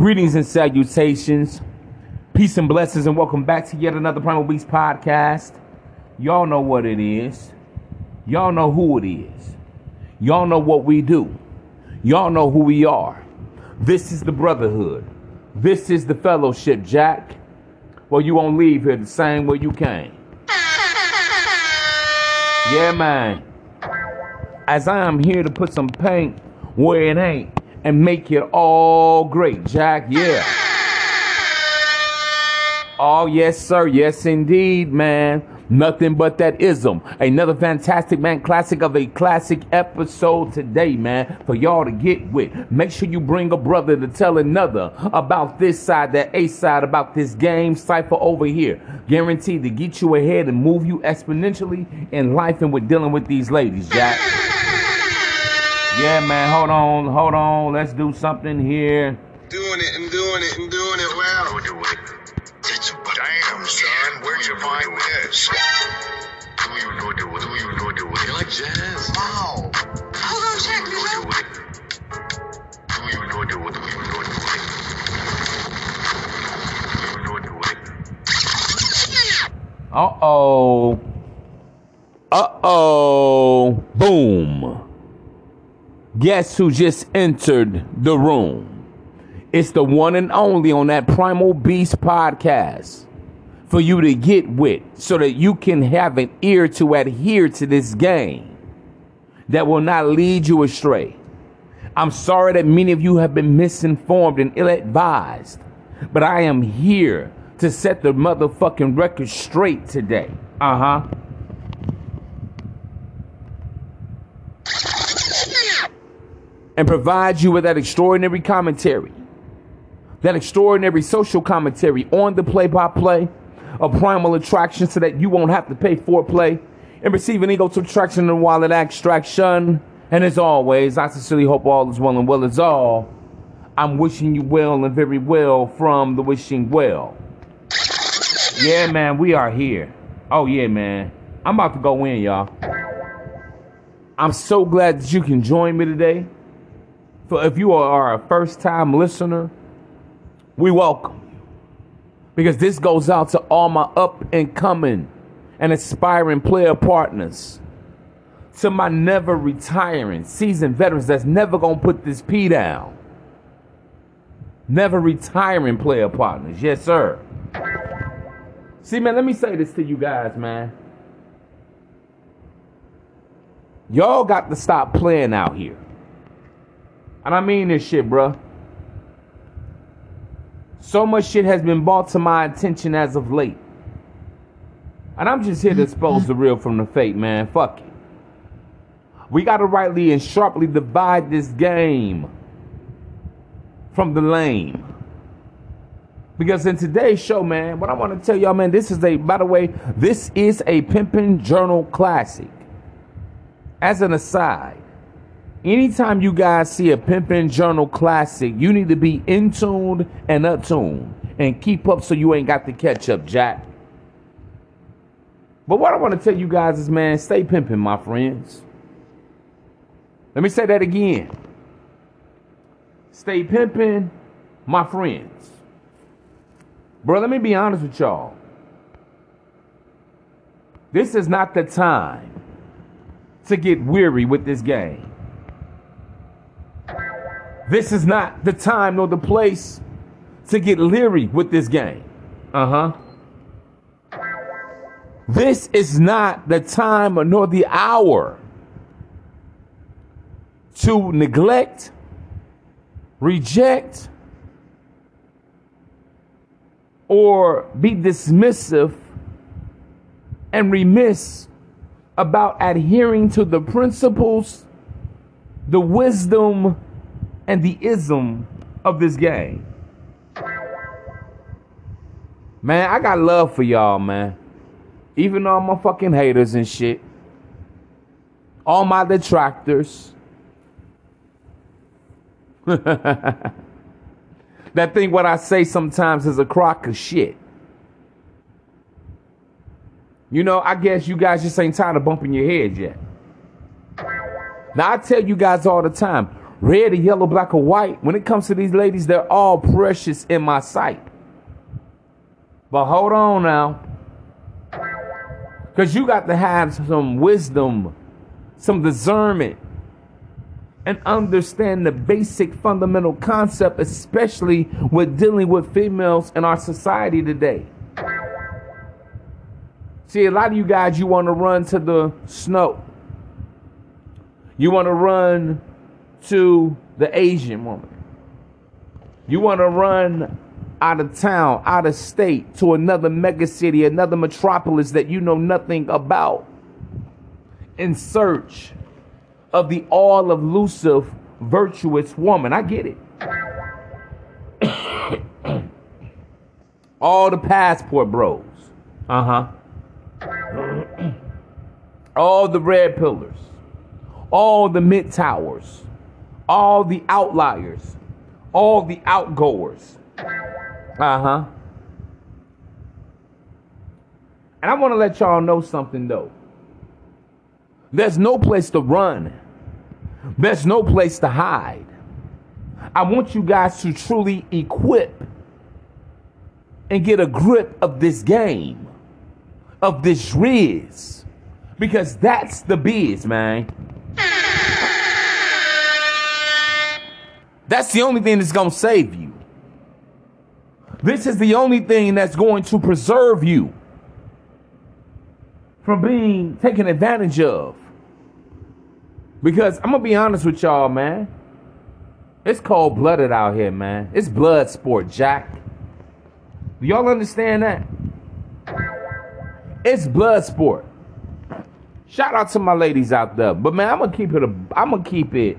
Greetings and salutations. Peace and blessings, and welcome back to yet another Primal Beast podcast. Y'all know what it is. Y'all know who it is. Y'all know what we do. Y'all know who we are. This is the brotherhood. This is the fellowship, Jack. Well, you won't leave here the same way you came. Yeah, man. As I am here to put some paint where it ain't and make it all great, Jack. Yeah. Oh, yes, sir. Yes, indeed, man. Nothing but that ism. Another fantastic, man, classic of a classic episode today, man, for y'all to get with. Make sure you bring a brother to tell another about this side, that A side, about this game cipher over here. Guaranteed to get you ahead and move you exponentially in life and with dealing with these ladies, Jack. Yeah, man, hold on, hold on. Let's do something here. Doing it and doing it and doing it well. do it. Damn, son, where'd you find this? Do you know the way? Do you know the way? You like jazz? Wow. Hold on, Jack, Do you you know know? the way? Do you know the way? Do you know the way? Do you know the way? Uh oh. Uh oh. Boom. Guess who just entered the room? It's the one and only on that Primal Beast podcast for you to get with so that you can have an ear to adhere to this game that will not lead you astray. I'm sorry that many of you have been misinformed and ill advised, but I am here to set the motherfucking record straight today. Uh huh. And provides you with that extraordinary commentary, that extraordinary social commentary on the play by play of primal attraction so that you won't have to pay for play and receive an ego subtraction and wallet extraction. And as always, I sincerely hope all is well and well is all. I'm wishing you well and very well from the wishing well. Yeah, man, we are here. Oh, yeah, man. I'm about to go in, y'all. I'm so glad that you can join me today. If you are a first time listener, we welcome you. Because this goes out to all my up and coming and aspiring player partners. To my never retiring seasoned veterans that's never gonna put this P down. Never retiring player partners. Yes, sir. See, man, let me say this to you guys, man. Y'all got to stop playing out here. And I mean this shit, bruh. So much shit has been brought to my attention as of late. And I'm just here to expose the real from the fake, man. Fuck it. We got to rightly and sharply divide this game from the lame. Because in today's show, man, what I want to tell y'all, man, this is a, by the way, this is a Pimpin' Journal Classic. As an aside, anytime you guys see a Pimpin' Journal Classic, you need to be in tuned and attuned and keep up so you ain't got to catch up, Jack. But what I want to tell you guys is, man, stay pimping, my friends. Let me say that again. Stay pimping, my friends. Bro, let me be honest with y'all. This is not the time to get weary with this game. This is not the time nor the place to get leery with this game. Uh huh. This is not the time nor the hour to neglect, reject, or be dismissive and remiss about adhering to the principles, the wisdom, and the ism of this game. Man, I got love for y'all, man. Even all my fucking haters and shit. All my detractors. that think what I say sometimes is a crock of shit. You know, I guess you guys just ain't tired of bumping your head yet. Now I tell you guys all the time, red or yellow, black or white. When it comes to these ladies, they're all precious in my sight. But hold on now. Because you got to have some wisdom, some discernment, and understand the basic fundamental concept, especially with dealing with females in our society today. See, a lot of you guys, you want to run to the snow. You want to run to the Asian woman. You want to run out of town, out of state, to another megacity, another metropolis that you know nothing about in search of the all elusive, virtuous woman. I get it. all the passport bros. Uh huh. all the red pillars. All the mid towers. All the outliers. All the outgoers. Uh huh. And I want to let y'all know something though. There's no place to run. There's no place to hide. I want you guys to truly equip and get a grip of this game, of this riz, because that's the biz, man. That's the only thing that's going to save you. This is the only thing that's going to preserve you from being taken advantage of. Because I'm gonna be honest with y'all, man. It's cold blooded out here, man. It's blood sport, Jack. Do y'all understand that? It's blood sport. Shout out to my ladies out there. But man, I'm gonna keep it a, I'm gonna keep it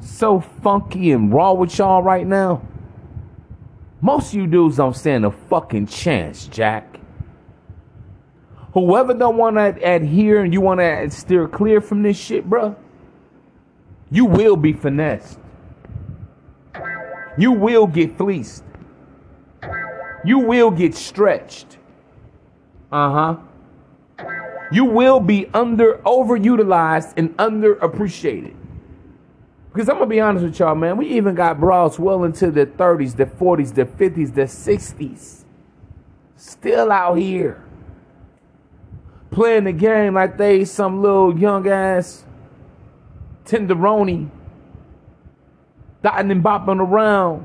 so funky and raw with y'all right now. Most of you dudes don't stand a fucking chance, Jack. Whoever don't want to adhere and you want to steer clear from this shit, bro, you will be finessed. You will get fleeced. You will get stretched. Uh huh. You will be under overutilized and underappreciated. Because I'm gonna be honest with y'all, man. We even got bras well into the 30s, the 40s, the 50s, the 60s. Still out here. Playing the game like they some little young ass tenderoni. Dotting and bopping around.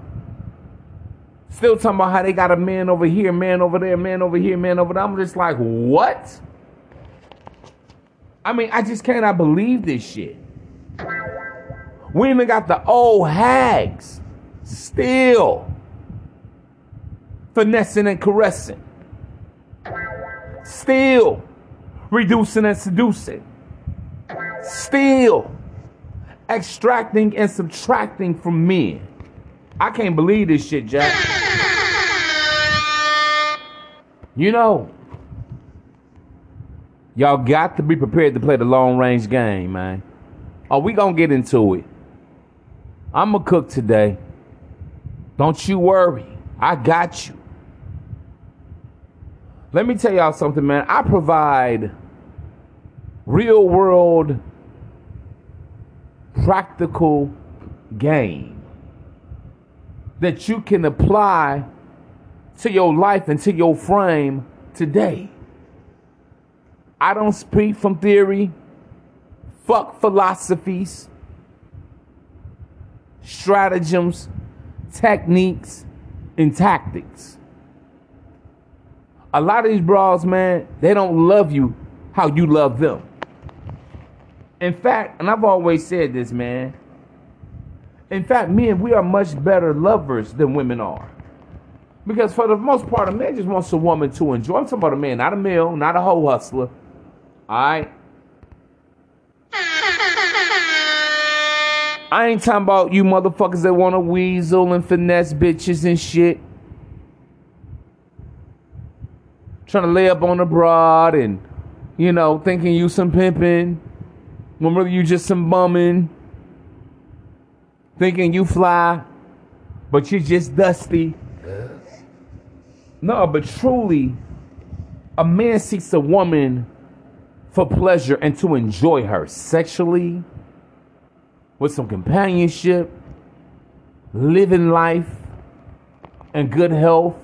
Still talking about how they got a man over here, man over there, man over here, man over there. I'm just like, what? I mean, I just cannot believe this shit. We even got the old hags still finessing and caressing, still reducing and seducing, still extracting and subtracting from men. I can't believe this shit, Jack. You know, y'all got to be prepared to play the long range game, man. Are we gonna get into it? I'm a cook today. Don't you worry. I got you. Let me tell y'all something, man. I provide real world practical game that you can apply to your life and to your frame today. I don't speak from theory. Fuck philosophies stratagems, techniques, and tactics. A lot of these bras, man, they don't love you how you love them. In fact, and I've always said this, man. In fact, men, we are much better lovers than women are. Because for the most part, a man just wants a woman to enjoy. I'm talking about a man, not a male, not a hoe hustler. All right? I ain't talking about you motherfuckers that want to weasel and finesse bitches and shit. Trying to lay up on a broad and, you know, thinking you some pimping. When really you just some bumming. Thinking you fly, but you're just dusty. No, but truly, a man seeks a woman for pleasure and to enjoy her sexually with some companionship, living life, and good health,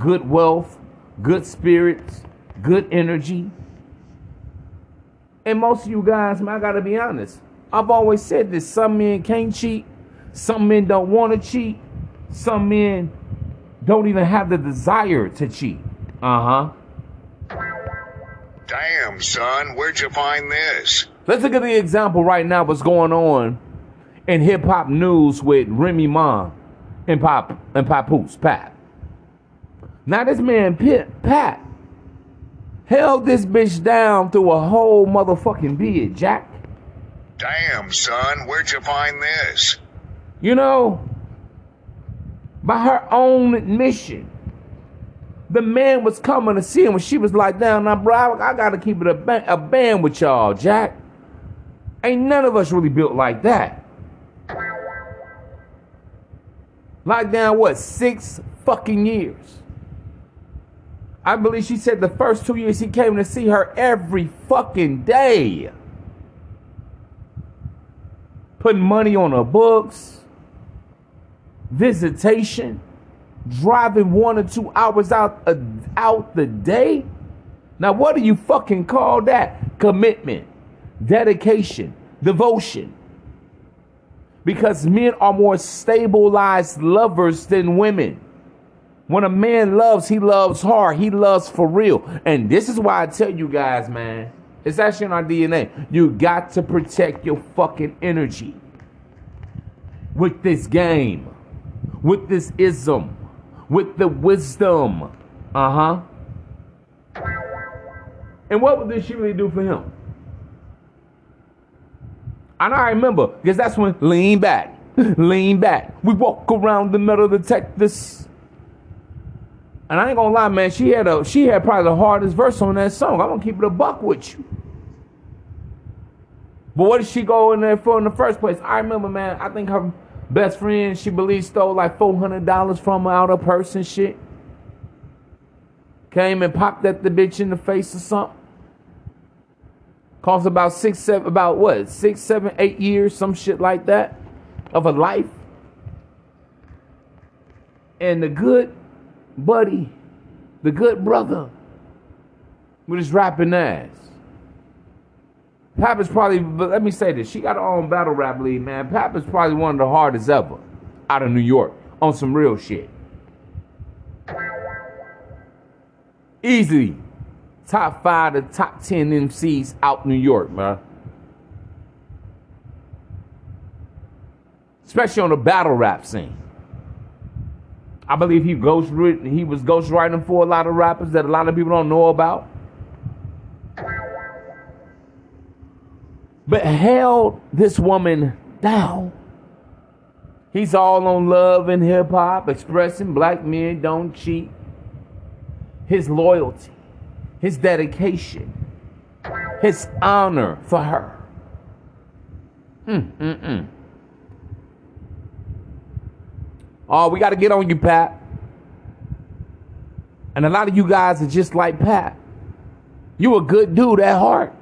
good wealth, good spirits, good energy. And most of you guys, man, I gotta be honest. I've always said this some men can't cheat, some men don't want to cheat, some men don't even have the desire to cheat. Uh huh. Damn, son, where'd you find this? Let's look at the example right now. What's going on in hip hop news with Remy Ma and Pop and Papoose Pat? Now this man Pit, Pat held this bitch down through a whole motherfucking bid, Jack. Damn, son, where'd you find this? You know, by her own admission. The man was coming to see him when she was like, "Down now, bro, I gotta keep it a, a band with y'all, Jack. Ain't none of us really built like that. Like down what six fucking years? I believe she said the first two years he came to see her every fucking day, putting money on her books, visitation, driving one or two hours out uh, out the day. Now, what do you fucking call that? Commitment, dedication, devotion. Because men are more stabilized lovers than women. When a man loves, he loves hard. He loves for real. And this is why I tell you guys, man, it's actually in our DNA. You got to protect your fucking energy with this game, with this ism, with the wisdom. Uh huh. And what would this really do for him? And I remember because that's when lean back, lean back. We walk around the metal detectors. And I ain't gonna lie, man. She had a she had probably the hardest verse on that song. I'm gonna keep it a buck with you. But what did she go in there for in the first place? I remember, man. I think her best friend she believes stole like four hundred dollars from her out of purse and shit. Came and popped at the bitch in the face or something. Cost about six, seven, about what, six, seven, eight years, some shit like that, of a life. And the good buddy, the good brother, with his rapping ass. Papoose probably, but let me say this, she got her own battle rap league, man. Papoose probably one of the hardest ever out of New York on some real shit. Easily top five to top ten MCs out New York, man. Especially on the battle rap scene. I believe he ghost he was ghostwriting for a lot of rappers that a lot of people don't know about. But held this woman down. He's all on love and hip hop, expressing black men don't cheat. His loyalty his dedication, his honor for her. Mm, mm. Oh, we got to get on you, Pat. And a lot of you guys are just like Pat. You a good dude at heart.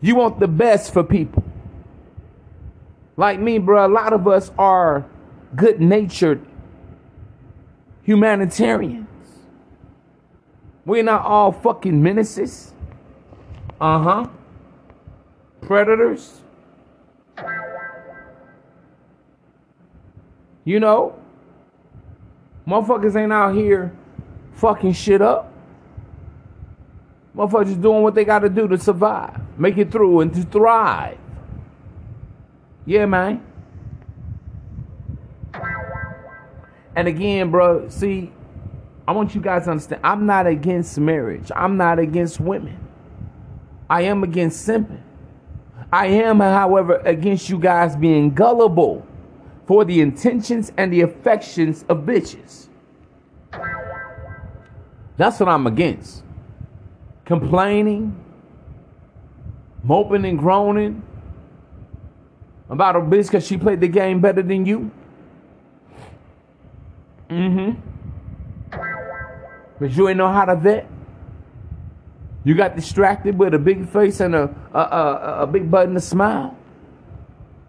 You want the best for people. Like me, bro, a lot of us are good natured humanitarians. We're not all fucking menaces. Uh huh. Predators. You know, motherfuckers ain't out here fucking shit up. Motherfuckers doing what they gotta do to survive, make it through, and to thrive. Yeah, man. And again, bro, see, I want you guys to understand I'm not against marriage. I'm not against women. I am against simping. I am, however, against you guys being gullible for the intentions and the affections of bitches. That's what I'm against. Complaining, moping and groaning about a bitch because she played the game better than you. Mm hmm. But you ain't know how to vet. You got distracted with a big face and a, a, a, a big button to smile.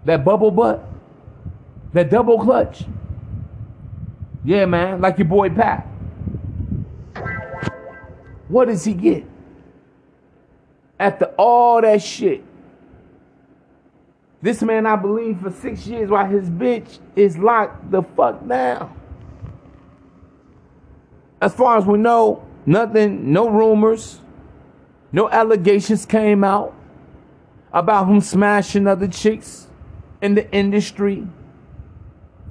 That bubble butt? That double clutch? Yeah, man, like your boy Pat. What does he get? After all that shit, this man, I believe, for six years while his bitch is locked the fuck down. As far as we know, nothing, no rumors, no allegations came out about him smashing other chicks in the industry,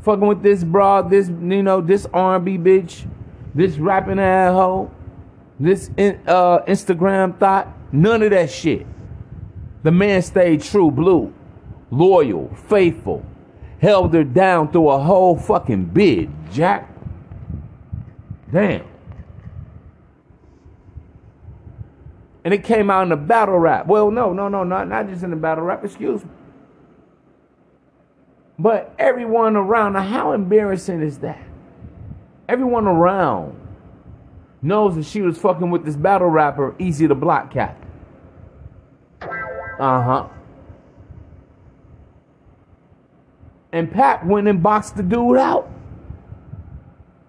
fucking with this broad, this you know, this R&B bitch, this rapping asshole, this in, uh, Instagram thought. None of that shit. The man stayed true blue, loyal, faithful, held her down through a whole fucking bid, Jack. Damn. And it came out in the battle rap. Well, no, no, no, not, not just in the battle rap, excuse me. But everyone around, now how embarrassing is that? Everyone around knows that she was fucking with this battle rapper, Eazy the Block Cat. Uh huh. And Pat went and boxed the dude out.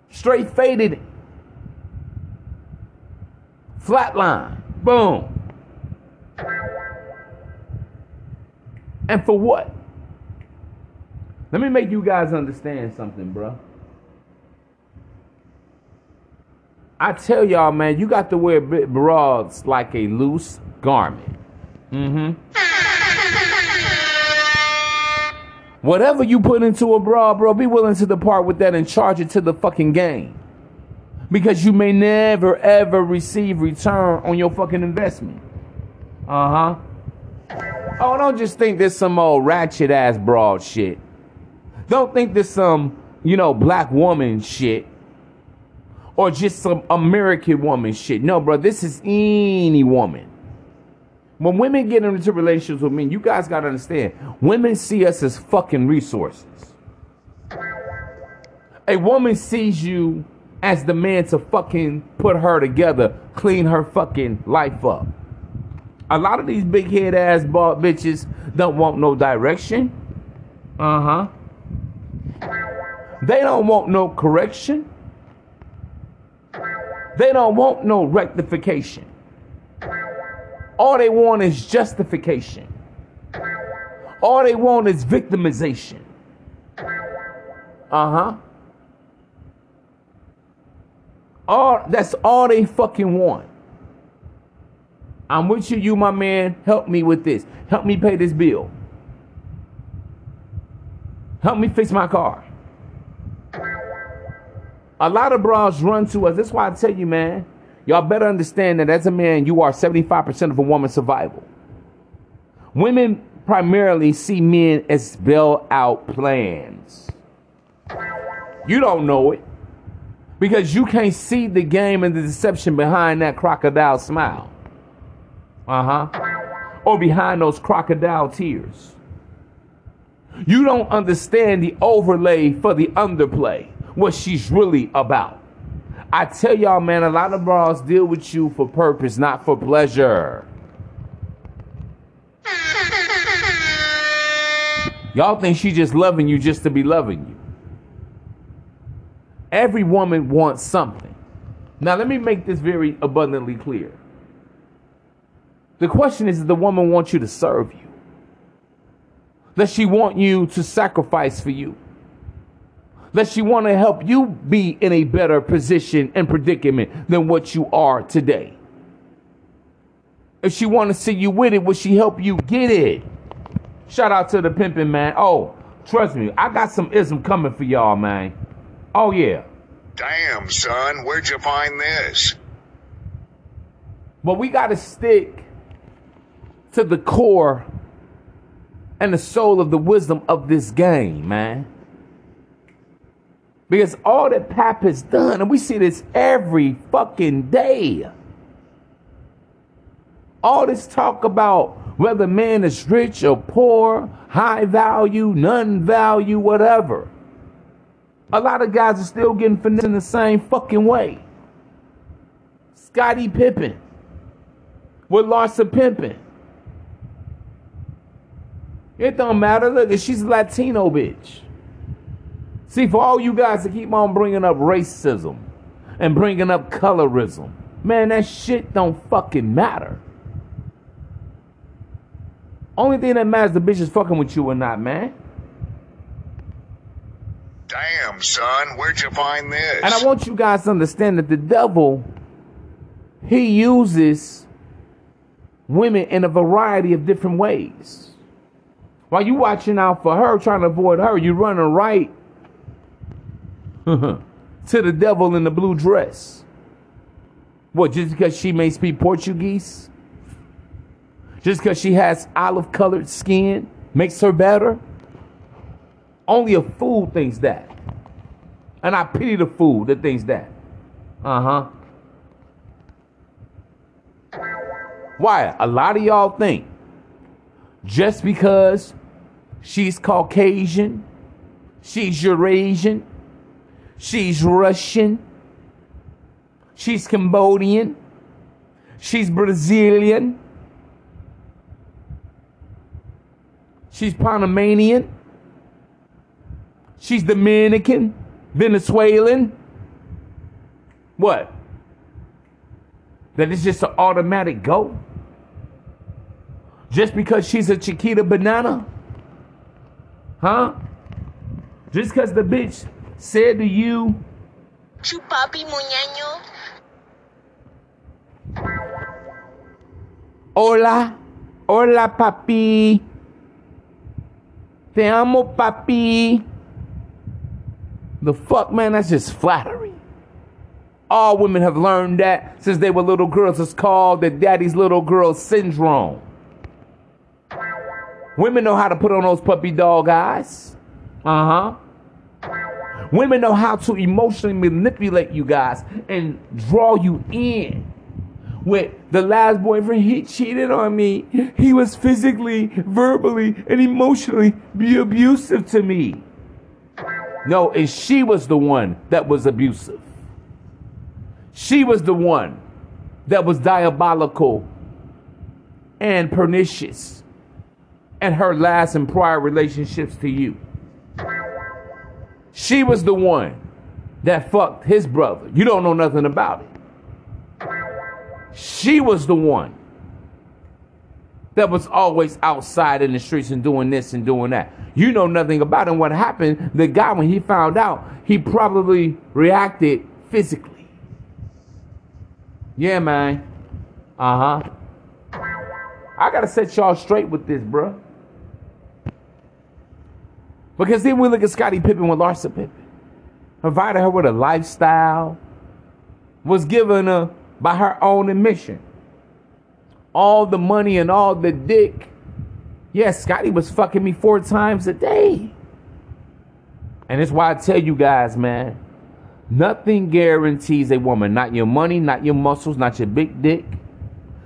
Straight faded. Flatline. Boom. And for what? Let me make you guys understand something, bro. I tell y'all, man, you got to wear bras like a loose garment. Mm-hmm. Whatever you put into a bra, bro, be willing to depart with that and charge it to the fucking game. Because you may never ever receive return on your fucking investment. Uh huh. Oh, don't just think this some old ratchet ass broad shit. Don't think this some, you know, black woman shit or just some American woman shit. No, bro, this is any woman. When women get into relationships with men, you guys gotta understand, women see us as fucking resources. A woman sees you as the man to fucking put her together, clean her fucking life up. A lot of these big head ass bald bitches don't want no direction. Uh huh. They don't want no correction. They don't want no rectification. All they want is justification. All they want is victimization. Uh huh. All that's all they fucking want. I'm with you, you my man. Help me with this. Help me pay this bill. Help me fix my car. A lot of bras run to us. That's why I tell you, man, y'all better understand that as a man, you are 75% of a woman's survival. Women primarily see men as bail out plans. You don't know it because you can't see the game and the deception behind that crocodile smile. Uh huh. Or behind those crocodile tears. You don't understand the overlay for the underplay, what she's really about. I tell y'all, man, a lot of bras deal with you for purpose, not for pleasure. Y'all think she just loving you just to be loving you. Every woman wants something. Now, let me make this very abundantly clear. The question is, does the woman want you to serve you? Does she want you to sacrifice for you? Does she want to help you be in a better position and predicament than what you are today? If she want to see you with it, will she help you get it? Shout out to the pimping man. Oh, trust me, I got some ism coming for y'all, man. Oh yeah. Damn, son, where'd you find this? But we got to stick to the core and the soul of the wisdom of this game, man. Because all that Pap has done, and we see this every fucking day. All this talk about whether man is rich or poor, high value, none value, whatever. A lot of guys are still getting finessed in the same fucking way. Scottie Pippen with Larsa Pippen. It don't matter. Look, she's a Latino bitch. See, for all you guys to keep on bringing up racism and bringing up colorism, man, that shit don't fucking matter. Only thing that matters, the bitch is fucking with you or not, man. Damn, son, where'd you find this? And I want you guys to understand that the devil, he uses women in a variety of different ways. While you watching out for her, trying to avoid her, you running right to the devil in the blue dress. What, just because she may speak Portuguese? Just because she has olive colored skin makes her better? Only a fool thinks that. And I pity the fool that thinks that. Uh huh. Why? A lot of y'all think just because she's Caucasian, she's Eurasian, she's Russian, she's Cambodian, she's Brazilian, she's Panamanian, she's Dominican, Venezuelan. What? That it's just an automatic go? Just because she's a Chiquita banana? Huh? Just because the bitch said to you, Chupapi muñeño. Hola, hola papi. Te amo papi. The fuck, man, that's just flattery. All women have learned that since they were little girls. It's called the daddy's little girl syndrome. Women know how to put on those puppy dog eyes. Uh huh. Women know how to emotionally manipulate you guys and draw you in. With the last boyfriend, he cheated on me. He was physically, verbally, and emotionally be abusive to me. No, and she was the one that was abusive. She was the one that was diabolical and pernicious and her last and prior relationships to you. She was the one that fucked his brother. You don't know nothing about it. She was the one that was always outside in the streets and doing this and doing that. You know nothing about. And what happened, the guy, when he found out, he probably reacted physically. Yeah, man. Uh huh. I gotta set y'all straight with this, bruh. Because then we look at Scottie Pippen with Larsa Pippen. Provided her with a lifestyle, was given her by her own admission. All the money and all the dick. Yes, Scotty was fucking me four times a day. And that's why I tell you guys, man, nothing guarantees a woman. Not your money, not your muscles, not your big dick,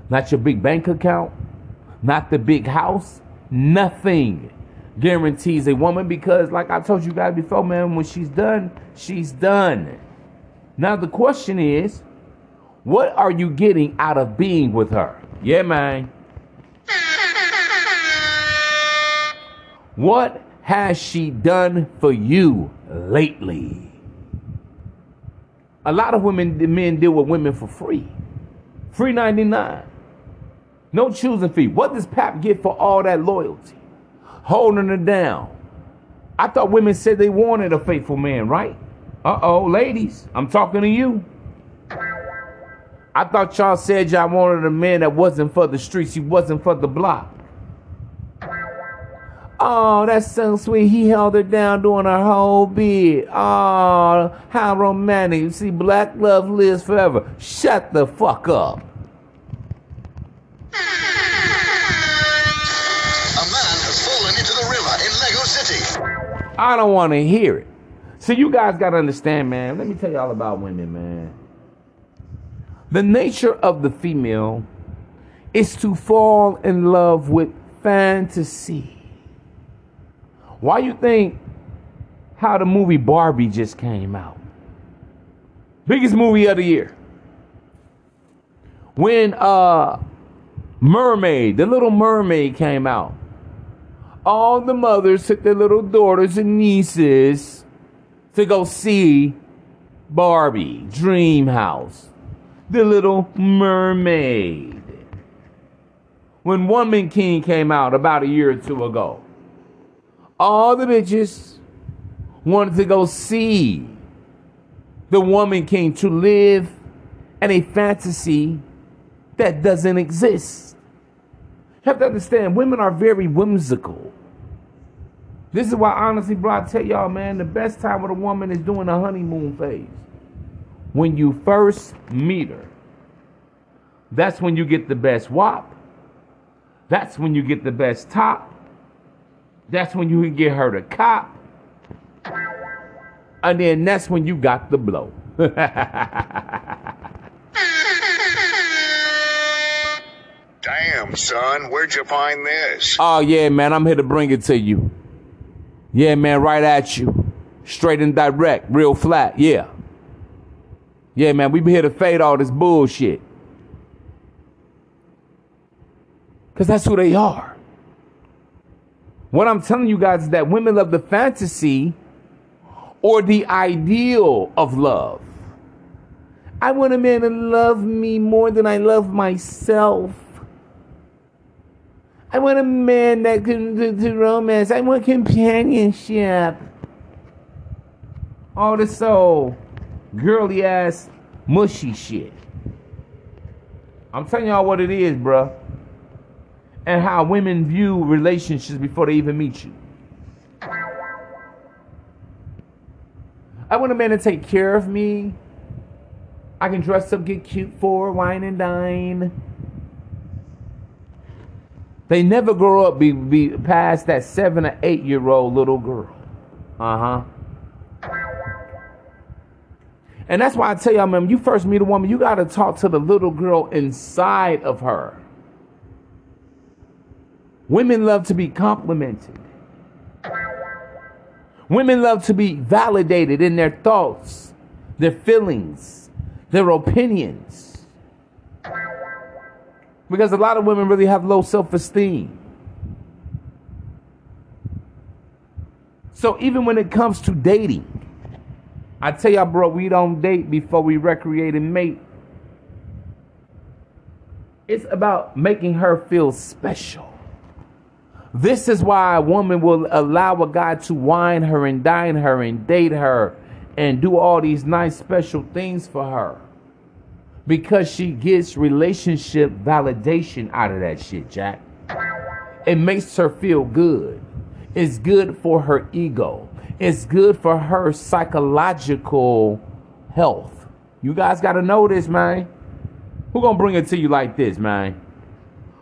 not your big bank account, not the big house. Nothing guarantees a woman because, like I told you guys before, man, when she's done, she's done. Now, the question is, what are you getting out of being with her? Yeah, man. What has she done for you lately? A lot of women, men deal with women for free. Free 99. No choosing fee. What does Pap get for all that loyalty? Holding her down. I thought women said they wanted a faithful man, right? Uh oh, ladies, I'm talking to you. I thought y'all said y'all wanted a man that wasn't for the streets, he wasn't for the block. Oh, that's so sweet. He held her down during her whole bid. Oh, how romantic. You see, black love lives forever. Shut the fuck up. A man has fallen into the river in Lego City. I don't want to hear it. So you guys got to understand, man. Let me tell you all about women, man. The nature of the female is to fall in love with fantasy. Why you think how the movie Barbie just came out? Biggest movie of the year. When uh Mermaid, the little mermaid came out. all the mothers took their little daughters and nieces to go see Barbie, Dream House, The Little Mermaid. When Woman King came out about a year or two ago, all the bitches wanted to go see the Woman King to live in a fantasy that doesn't exist. You have to understand, women are very whimsical. This is why, honestly, bro, I tell y'all, man, the best time with a woman is doing the honeymoon phase. When you first meet her, that's when you get the best wop. That's when you get the best top. That's when you can get her to cop. And then that's when you got the blow. Damn, son, where'd you find this? Oh yeah, man, I'm here to bring it to you. Yeah, man, right at you. Straight and direct, real flat, yeah. Yeah, man, we be here to fade all this bullshit. Cause that's who they are. What I'm telling you guys is that women love the fantasy or the ideal of love. I want a man to love me more than I love myself. I want a man that can do, romance. I want companionship. All this so girly ass mushy shit. I'm telling y'all what it is, bruh. And how women view relationships before they even meet you. I want a man to take care of me. I can dress up, get cute for, wine and dine. They never grow up be, be past that seven or eight year old little girl. Uh huh. And that's why I tell y'all, man, you first meet a woman, you got to talk to the little girl inside of her. Women love to be complimented. Women love to be validated in their thoughts, their feelings, their opinions. Because a lot of women really have low self esteem. So even when it comes to dating, I tell y'all, bro, we don't date before we recreate and mate. It's about making her feel special. This is why a woman will allow a guy to wine her and dine her and date her and do all these nice special things for her. Because she gets relationship validation out of that shit, Jack. It makes her feel good. It's good for her ego. It's good for her psychological health. You guys got to know this, man. Who gonna bring it to you like this, man?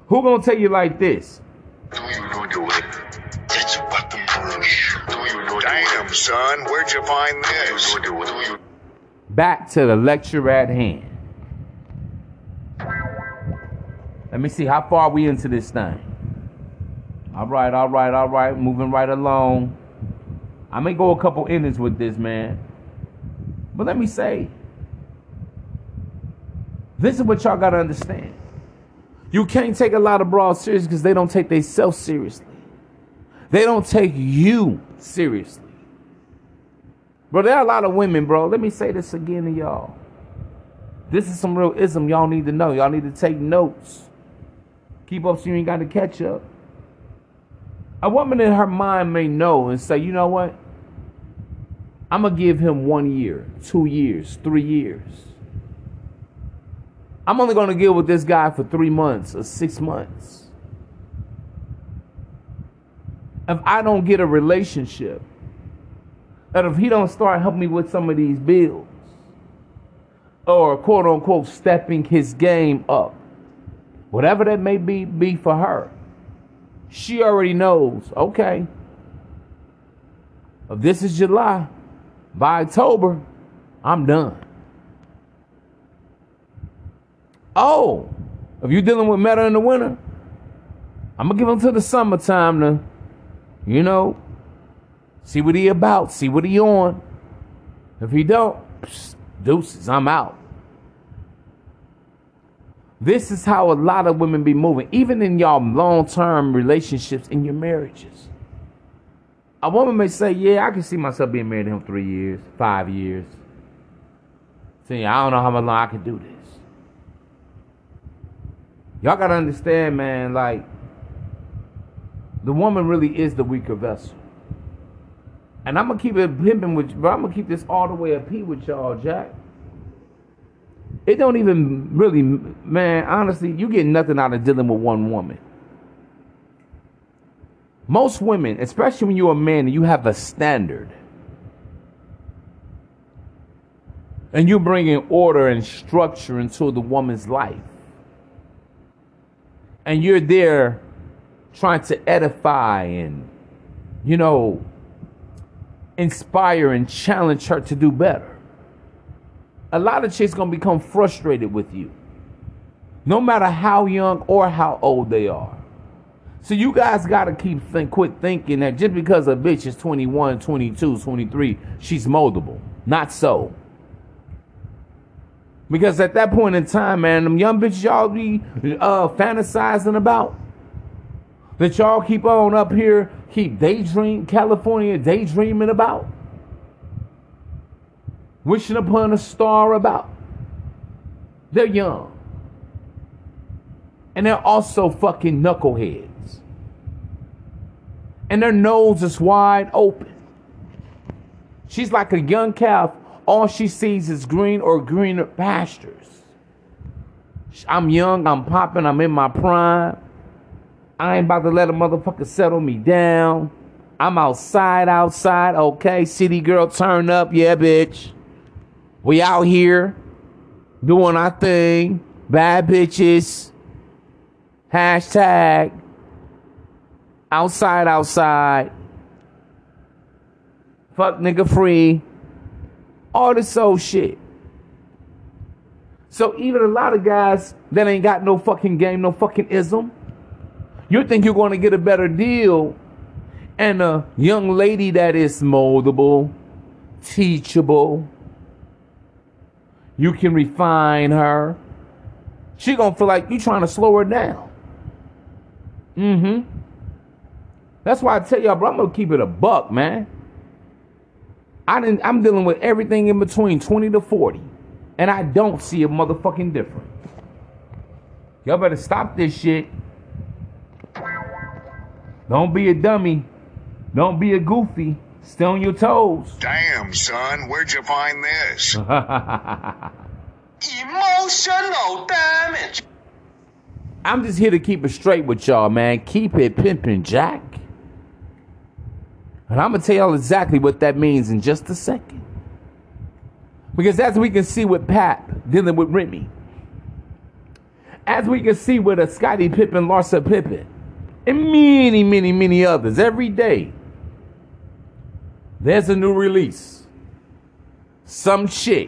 Who gonna tell you like this? Do you know the way? That's what the. Do you know Damn, son, where'd you find this? Do you, do you Back to the lecture at hand. Let me see how far we into this thing. All right, all right, all right. Moving right along. I may go a couple innings with this, man. But let me say, this is what y'all gotta understand. You can't take a lot of broads serious because they don't take themselves seriously. They don't take you seriously. Bro, there are a lot of women, bro. Let me say this again to y'all. This is some real ism y'all need to know. Y'all need to take notes. Keep up so you ain't got to catch up. A woman in her mind may know and say, you know what? I'm going to give him one year, two years, three years. I'm only going to deal with this guy for three months or six months. If I don't get a relationship, and if he don't start helping me with some of these bills, or quote unquote stepping his game up, whatever that may be, be for her, she already knows. Okay, if this is July, by October, I'm done. Oh, if you're dealing with Meta in the winter, I'm gonna give him to the summertime to, you know, see what he about, see what he on. If he don't, deuces, I'm out. This is how a lot of women be moving, even in y'all long-term relationships in your marriages. A woman may say, "Yeah, I can see myself being married to him three years, five years." See, I don't know how long I can do this. Y'all gotta understand, man. Like, the woman really is the weaker vessel. And I'm gonna keep it pimping with, but I'm gonna keep this all the way up here with y'all, Jack. It don't even really, man. Honestly, you get nothing out of dealing with one woman. Most women, especially when you're a man and you have a standard, and you bring in order and structure into the woman's life, and you're there trying to edify and, you know, inspire and challenge her to do better. A lot of chicks gonna become frustrated with you, no matter how young or how old they are. So you guys gotta keep think, quit thinking that just because a bitch is 21, 22, 23, she's moldable. Not so. Because at that point in time, man, them young bitches y'all be uh, fantasizing about, that y'all keep on up here, keep daydream, California daydreaming about, wishing upon a star about. They're young. And they're also fucking knuckleheads. And their nose is wide open. She's like a young calf. All she sees is green or greener pastures. I'm young, I'm popping, I'm in my prime. I ain't about to let a motherfucker settle me down. I'm outside, outside, okay. City girl, turn up, yeah, bitch. We out here doing our thing. Bad bitches. Hashtag outside, outside. Fuck nigga free. All this old shit. So even a lot of guys that ain't got no fucking game, no fucking ism, you think you're going to get a better deal, and a young lady that is moldable, teachable, you can refine her. She gonna feel like you trying to slow her down. Mm-hmm. That's why I tell y'all, bro, I'm gonna keep it a buck, man. I didn't, I'm dealing with everything in between 20 to 40. And I don't see a motherfucking difference. Y'all better stop this shit. Don't be a dummy. Don't be a goofy. Stay on your toes. Damn, son, where'd you find this? Emotional damage. I'm just here to keep it straight with y'all, man. Keep it pimping, Jack. And I'm gonna tell y'all exactly what that means in just a second. Because as we can see with Pap dealing with Remy, as we can see with a Scottie Pippen, Larsa Pippen, and many, many, many others, every day, there's a new release. Some chick,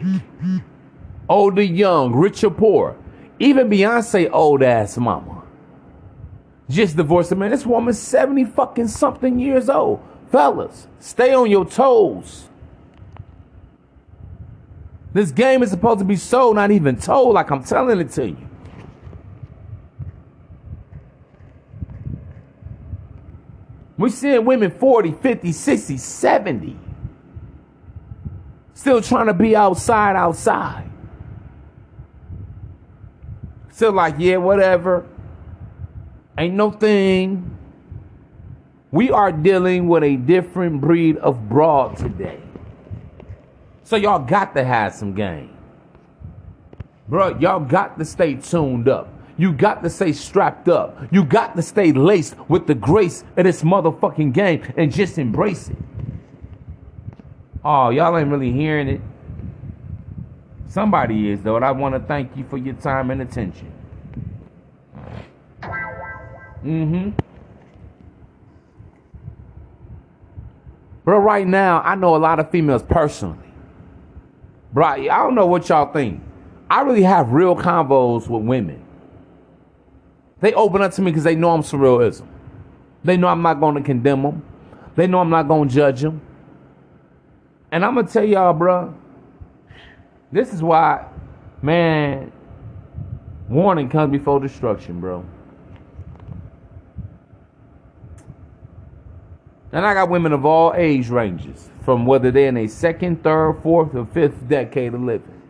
old or young, rich or poor, even Beyonce old ass mama, just divorced a man. This woman's 70 fucking something years old. Fellas, stay on your toes. This game is supposed to be sold, not even told, like I'm telling it to you. We're seeing women 40, 50, 60, 70. Still trying to be outside, outside. Still like, yeah, whatever. Ain't no thing. We are dealing with a different breed of broad today. So y'all got to have some game. Bro, y'all got to stay tuned up. You got to stay strapped up. You got to stay laced with the grace of this motherfucking game and just embrace it. Oh, y'all ain't really hearing it. Somebody is, though, and I want to thank you for your time and attention. Mm-hmm. Bro, right now, I know a lot of females personally. Bro, I don't know what y'all think. I really have real convos with women. They open up to me because they know I'm surrealism. They know I'm not going to condemn them. They know I'm not going to judge them. And I'm going to tell y'all, bro, this is why, man, warning comes before destruction, bro. And I got women of all age ranges, from whether they're in a second, third, fourth, or fifth decade of living.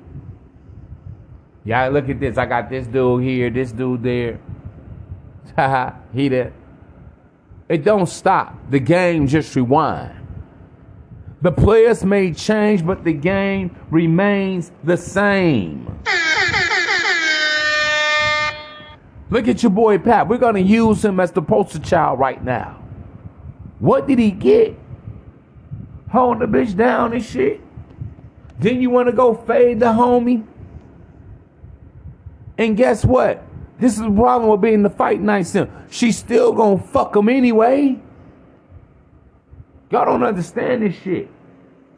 Y'all look at this. I got this dude here, this dude there. Haha, he there. It don't stop. The game just rewind. The players may change, but the game remains the same. Look at your boy Pat. We're gonna use him as the poster child right now. What did he get? Hold the bitch down and shit. Then you wanna go fade the homie? And guess what? This is the problem with being the fight night sim. She's still gonna fuck him anyway. Y'all don't understand this shit.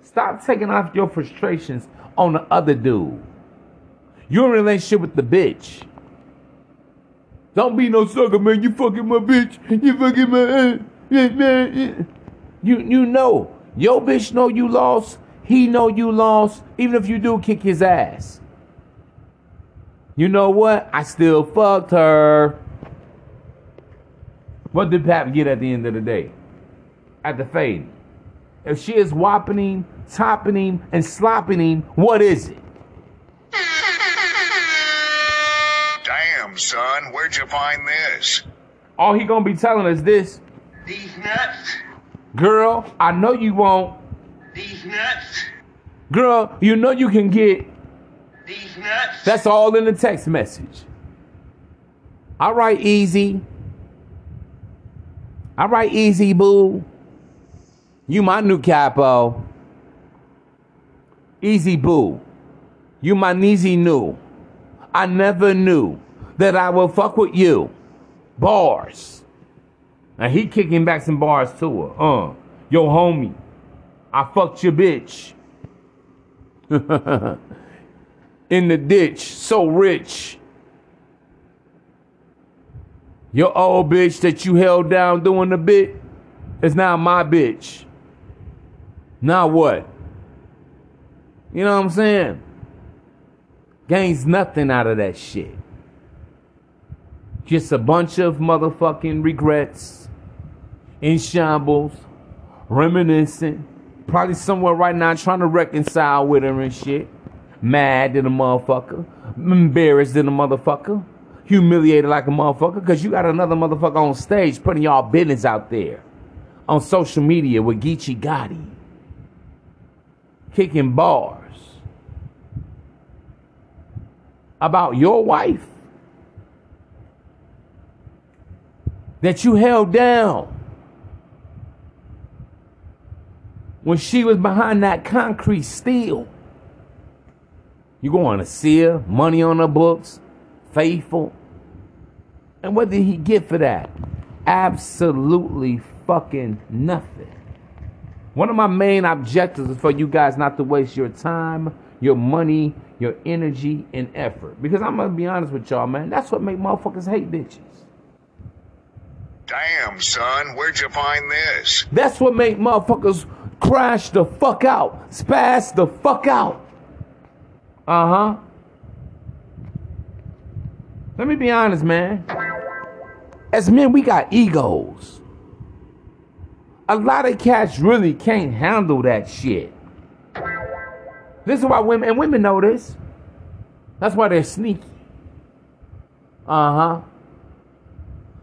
Stop taking off your frustrations on the other dude. You're in a relationship with the bitch. Don't be no sucker, man. You fucking my bitch. You fucking my man. You you know your bitch know you lost. He know you lost. Even if you do kick his ass. You know what? I still fucked her. What did Pap get at the end of the day? At the fade. If she is whopping him, topping him, and slopping him, what is it? Damn, son, where'd you find this? All he gonna be telling us this, These nuts. girl, I know you won't. These nuts. Girl, you know you can get. These nuts. That's all in the text message. All right, Eazy. All right, Eazy, boo. You my new capo. Eazy, boo. You my neezy new. I never knew that I would fuck with you. Bars. And he kicking back some bars to her. Uh, yo, homie. I fucked your bitch. in the ditch, so rich. Your old bitch that you held down doing the bit is now my bitch. Now what? You know what I'm saying? Gains nothing out of that shit. Just a bunch of motherfucking regrets, in shambles, reminiscing, probably somewhere right now trying to reconcile with her and shit. Mad than a motherfucker, embarrassed than a motherfucker, humiliated like a motherfucker, because you got another motherfucker on stage putting y'all business out there. On social media with Geechi Gotti, kicking bars. About your wife. That you held down when she was behind that concrete steel. You going to see her, money on her books, faithful. And what did he get for that? Absolutely fucking nothing. One of my main objectives is for you guys not to waste your time, your money, your energy, and effort. Because I'm gonna be honest with y'all, man. That's what make motherfuckers hate bitches. Damn, son, where'd you find this? That's what make motherfuckers crash the fuck out, spaz the fuck out. Uh huh. Let me be honest, man. As men, we got egos. A lot of cats really can't handle that shit. This is why women, and women know this. That's why they're sneaky. Uh huh.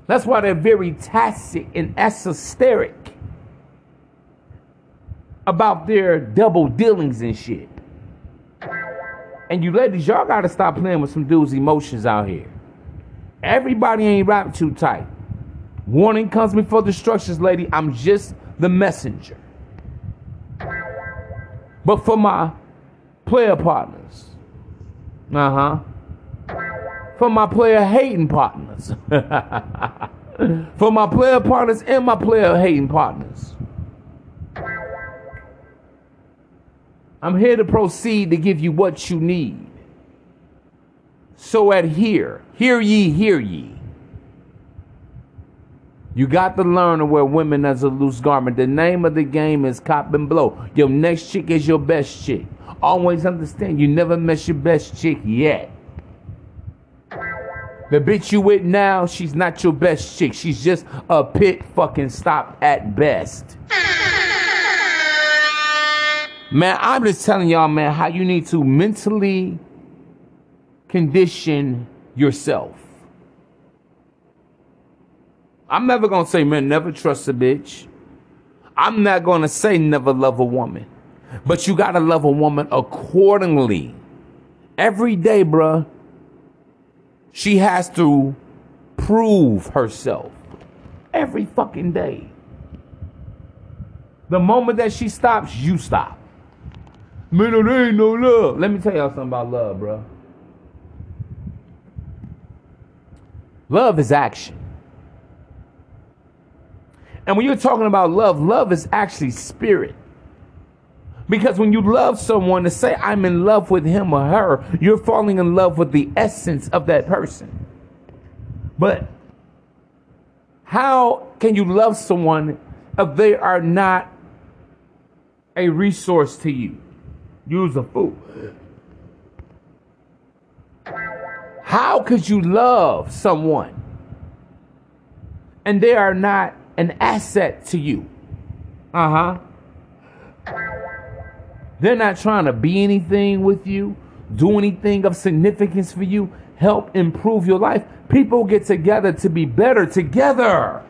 That's why they're very tacit and esoteric about their double dealings and shit. And you ladies, y'all gotta stop playing with some dudes' emotions out here. Everybody ain't wrapped too tight. Warning comes before destructions, lady. I'm just the messenger. But for my player partners, uh huh. For my player hating partners, for my player partners and my player hating partners. I'm here to proceed to give you what you need. So adhere. Hear ye, hear ye. You got to learn to wear women as a loose garment. The name of the game is cop and blow. Your next chick is your best chick. Always understand you never met your best chick yet. The bitch you with now, she's not your best chick. She's just a pit fucking stop at best. Man, I'm just telling y'all, man, how you need to mentally condition yourself. I'm never gonna say, man, never trust a bitch. I'm not gonna say never love a woman. But you gotta love a woman accordingly. Every day, bruh, she has to prove herself. Every fucking day. The moment that she stops, you stop. Man, there ain't no love. Let me tell y'all something about love, bro. Love is action. And when you're talking about love, love is actually spirit. Because when you love someone to say, I'm in love with him or her, you're falling in love with the essence of that person. But how can you love someone if they are not a resource to you? Use a fool. How could you love someone and they are not an asset to you? Uh huh. They're not trying to be anything with you, do anything of significance for you, help improve your life. People get together to be better together.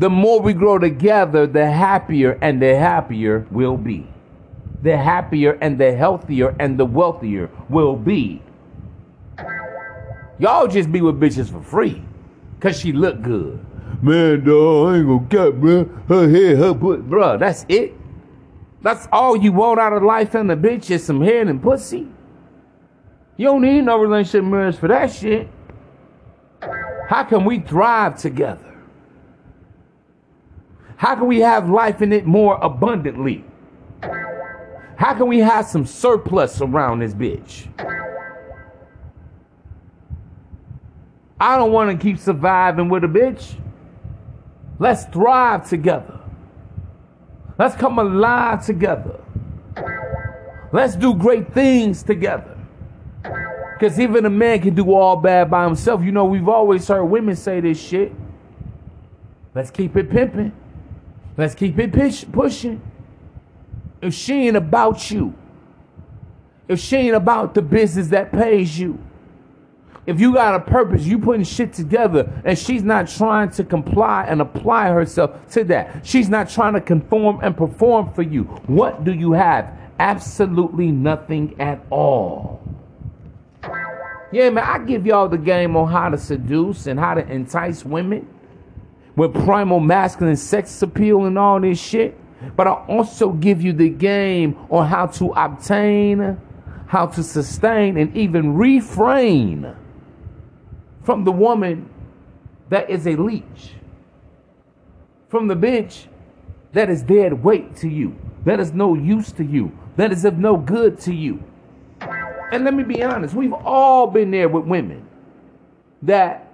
The more we grow together, the happier and the happier we'll be. The happier and the healthier and the wealthier we'll be. Y'all just be with bitches for free. Cause she look good. Man, dog, I ain't gonna cap, man. Her hair, her butt. Bruh, that's it. That's all you want out of life and the bitch is some hair and pussy. You don't need no relationship marriage for that shit. How can we thrive together? How can we have life in it more abundantly? How can we have some surplus around this bitch? I don't want to keep surviving with a bitch. Let's thrive together. Let's come alive together. Let's do great things together. Because even a man can do all bad by himself. You know, we've always heard women say this shit. Let's keep it pimping. Let's keep it push- pushing. If she ain't about you, if she ain't about the business that pays you, if you got a purpose, you putting shit together, and she's not trying to comply and apply herself to that. She's not trying to conform and perform for you. What do you have? Absolutely nothing at all. Yeah, man, I give y'all the game on how to seduce and how to entice women with primal masculine sex appeal and all this shit. But I also give you the game on how to obtain, how to sustain, and even refrain from the woman that is a leech, from the bitch that is dead weight to you, that is no use to you, that is of no good to you. And let me be honest, we've all been there with women that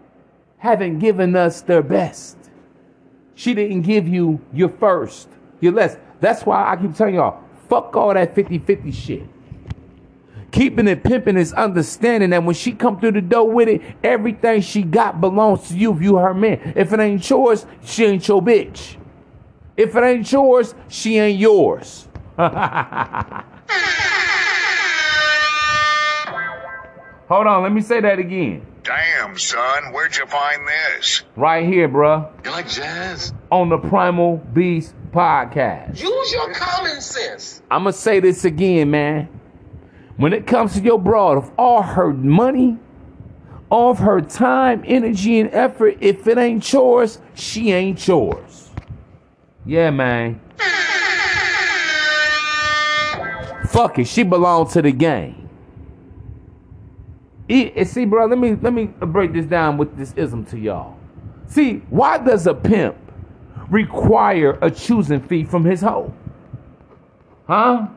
haven't given us their best. She didn't give you your first, your less. That's why I keep telling y'all, fuck all that 50 50 shit. Keeping it pimping is understanding that when she come through the door with it, everything she got belongs to you if you her man. If it ain't yours, she ain't your bitch. If it ain't yours, she ain't yours. Hold on, let me say that again. Damn, son, where'd you find this? Right here, bruh, You like jazz? on the Primal Beast podcast. Use your common sense. I'm gonna say this again, man. When it comes to your broad, of all her money, all of her time, energy, and effort, if it ain't yours, she ain't yours. Yeah, man. Fuck it, she belongs to the game. See, bro, let me let me break this down with this ism to y'all. See, why does a pimp require a choosing fee from his hoe? Huh?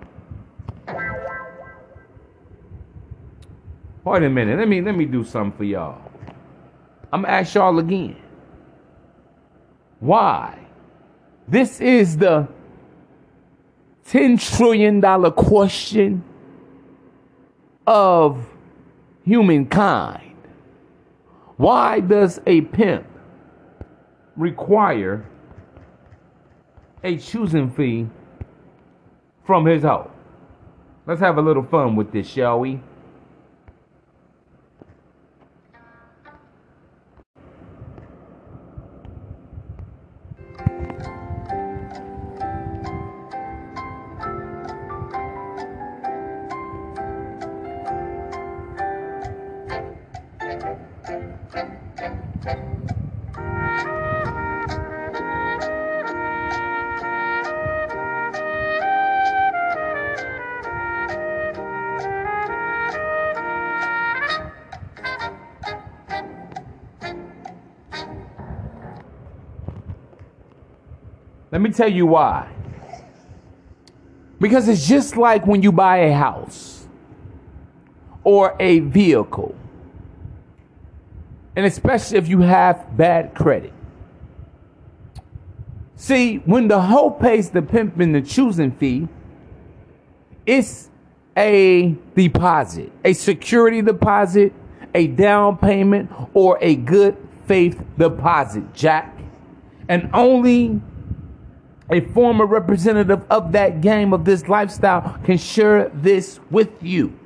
Wait a minute. Let me let me do something for y'all. I'm gonna ask y'all again. Why? This is the ten trillion dollar question of humankind, why does a pimp require a choosing fee from his hoe? Let's have a little fun with this, shall we? Let me tell you why. Because it's just like when you buy a house or a vehicle, and especially if you have bad credit. See, when the hoe pays the pimp in the choosing fee, it's a deposit, a security deposit, a down payment, or a good faith deposit, Jack. And only a former representative of that game, of this lifestyle, can share this with you.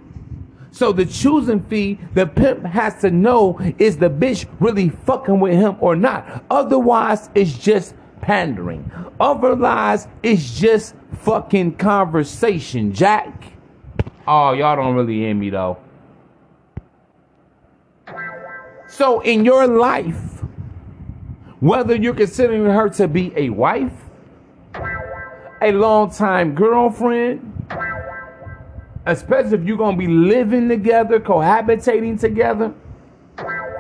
So the choosing fee, the pimp has to know is the bitch really fucking with him or not. Otherwise, it's just pandering. Otherwise, it's just fucking conversation, Jack. Oh, y'all don't really hear me though. So in your life, whether you're considering her to be a wife, a long-time girlfriend, especially if you're gonna be living together, cohabitating together.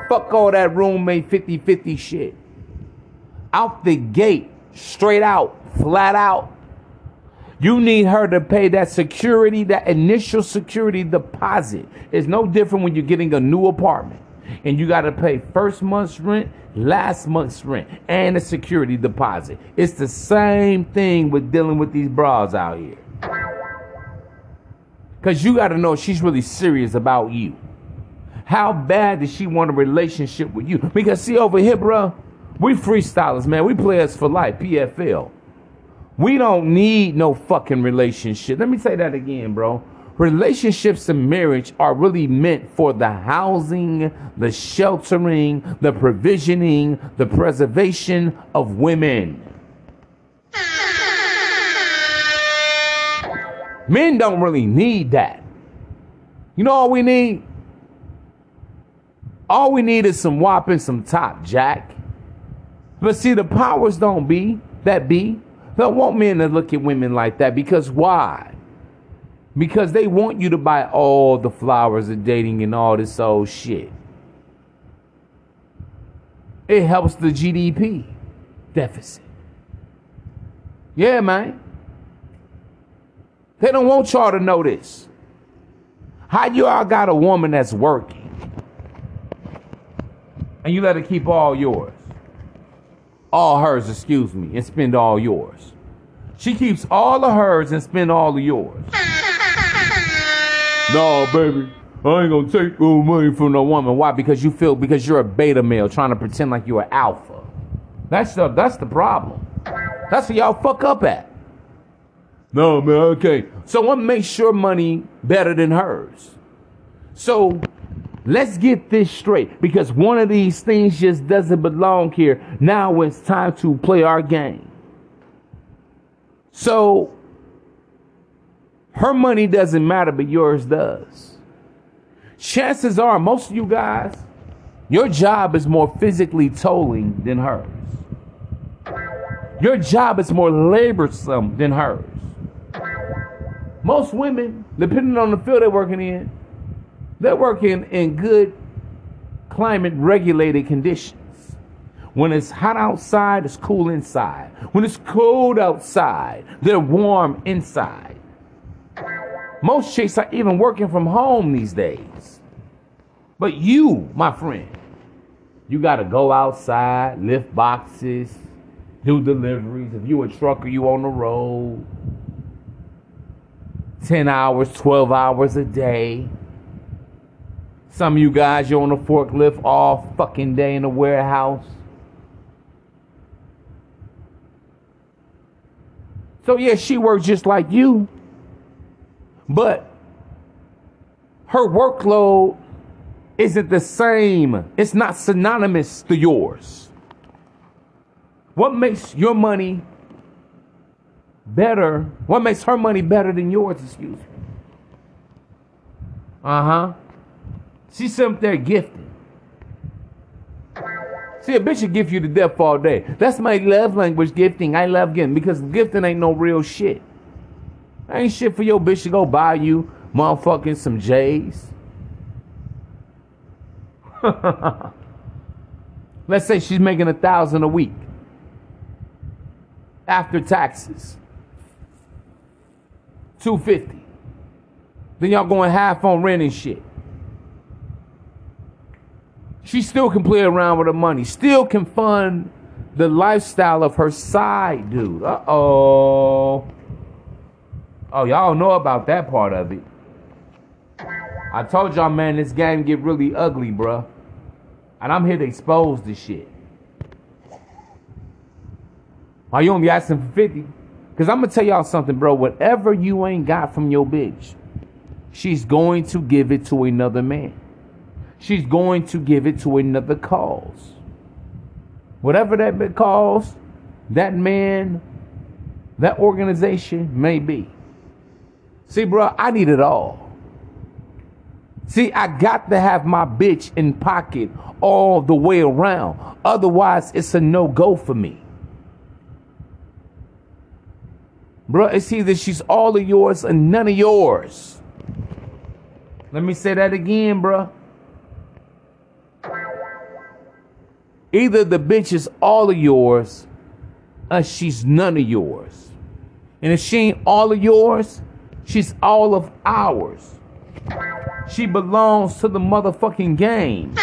Fuck all that roommate 50 50 shit. Out the gate, straight out, flat out. You need her to pay that security, that initial security deposit. It's no different when you're getting a new apartment and you got to pay first month's rent, last month's rent, and a security deposit. It's the same thing with dealing with these bras out here. Because you got to know she's really serious about you. How bad does she want a relationship with you? Because, see, over here, bro, we freestylers, man. We players for life, PFL. We don't need no fucking relationship. Let me say that again, bro. Relationships and marriage are really meant for the housing, the sheltering, the provisioning, the preservation of women. Men don't really need that. You know all we need? All we need is some wop and some top, Jack. But see, the powers don't be that be. They want men to look at women like that because why? Because they want you to buy all the flowers of dating and all this old shit. It helps the GDP deficit. Yeah, man. They don't want y'all to know this. How you all got a woman that's working and you let her keep all yours? All hers, excuse me, and spend all yours. She keeps all of hers and spend all of yours. No, baby. I ain't gonna take no money from no woman. Why? Because you feel because you're a beta male trying to pretend like you're an alpha. That's the that's the problem. That's where y'all fuck up at. No, man, okay. So what makes your money better than hers? So let's get this straight because one of these things just doesn't belong here. Now it's time to play our game. So her money doesn't matter, but yours does. Chances are, most of you guys, your job is more physically tolling than hers. Your job is more laborsome than hers. Most women, depending on the field they're working in, they're working in good climate regulated conditions. When it's hot outside, it's cool inside. When it's cold outside, they're warm inside. Most chicks are even working from home these days. But you, my friend, you got to go outside, lift boxes, do deliveries. If you a trucker, you on the road. 10 hours, 12 hours a day. Some of you guys, you're on a forklift all fucking day in a warehouse. So, yeah, she works just like you. But her workload isn't the same, it's not synonymous to yours. What makes your money better? What makes her money better than yours? Excuse me. Uh huh. She's up there gifted. See, a bitch should gift you to death all day. That's my love language, gifting. I love gifting because gifting ain't no real shit. Ain't shit for your bitch to go buy you motherfucking some J's. Let's say she's making a thousand a week after taxes. 250. Then y'all going half on rent and shit. She still can play around with her money, still can fund the lifestyle of her side dude. Uh oh. Y'all know about that part of it. I told y'all, man, this game get really ugly, bruh. And I'm here to expose this shit. Why you only asking for 50? Because I'm going to tell y'all something, bro. Whatever you ain't got from your bitch, she's going to give it to another man. She's going to give it to another cause. Whatever that cause, that man, that organization may be. See, bro, I need it all. See, I got to have my bitch in pocket all the way around. Otherwise, it's a no go for me. Bro, it's either she's all of yours and none of yours. Let me say that again, bro. Either the bitch is all of yours or she's none of yours. And if she ain't all of yours, she's all of ours. She belongs to the motherfucking game.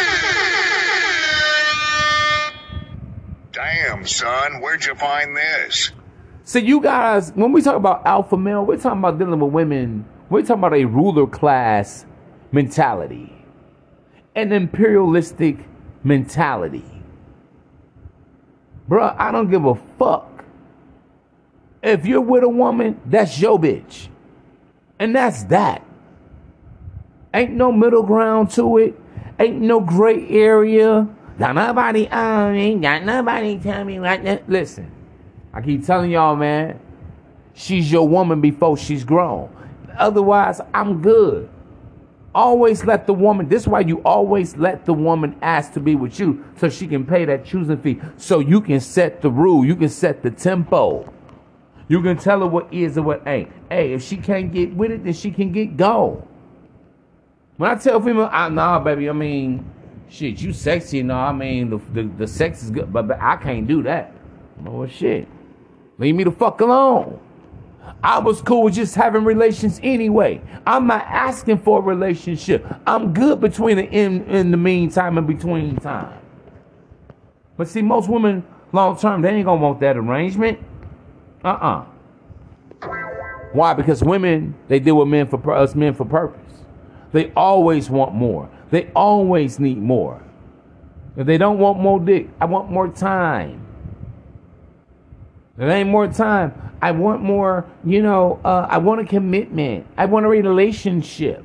Damn, son, where'd you find this? So you guys, when we talk about alpha male, we're talking about dealing with women. We're talking about a ruler class mentality, an imperialistic mentality. Bruh, I don't give a fuck. If you're with a woman, that's your bitch. And that's that. Ain't no middle ground to it. Ain't no gray area. Got nobody uh, on me. Got nobody tell me like that. Listen, I keep telling y'all, man, she's your woman before she's grown. Otherwise, I'm good. Always let the woman, this is why you always let the woman ask to be with you so she can pay that choosing fee. So you can set the rule, you can set the tempo. You can tell her what is and what ain't. Hey, if she can't get with it, then she can get gone. When I tell a female, I, nah, baby, I mean, shit, you sexy, no, I mean, the, the, the sex is good, but, but I can't do that. Oh, shit. Leave me the fuck alone. I was cool with just having relations anyway. I'm not asking for a relationship. I'm good between the in in the meantime and between time. But see, most women long term, they ain't gonna want that arrangement. Uh-uh. Why? Because women, they deal with men for us men for purpose. They always want more. They always need more. If they don't want more dick, I want more time. If ain't more time, I want more, you know, uh, I want a commitment. I want a relationship.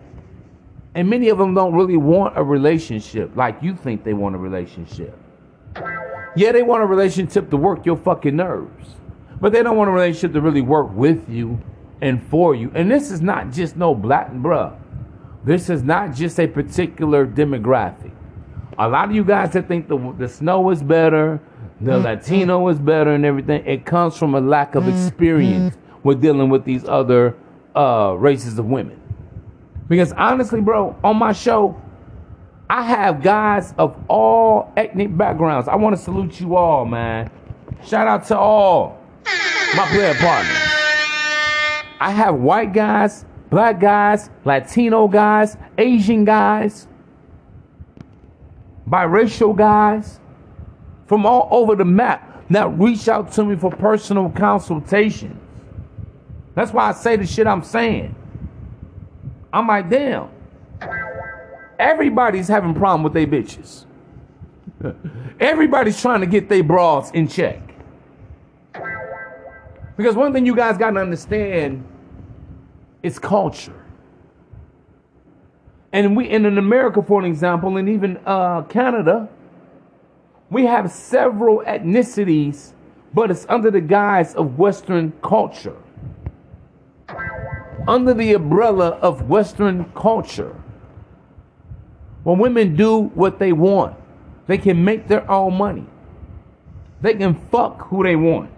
And many of them don't really want a relationship like you think they want a relationship. Yeah, they want a relationship to work your fucking nerves. But they don't want a relationship to really work with you and for you. And this is not just no black and bruh. This is not just a particular demographic. A lot of you guys that think the, the snow is better, the mm-hmm. Latino is better and everything, it comes from a lack of mm-hmm. experience with dealing with these other uh, races of women. Because honestly, bro, on my show, I have guys of all ethnic backgrounds. I want to salute you all, man. Shout out to all my player partners. I have white guys, black guys, Latino guys, Asian guys, biracial guys from all over the map that reach out to me for personal consultations. That's why I say the shit I'm saying. I'm like, damn. Everybody's having problem with their bitches. Everybody's trying to get their bras in check. Because one thing you guys got to understand is culture. And we, and in America, for an example, and even uh, Canada, we have several ethnicities, but it's under the guise of Western culture. Under the umbrella of Western culture. When women do what they want, they can make their own money. They can fuck who they want.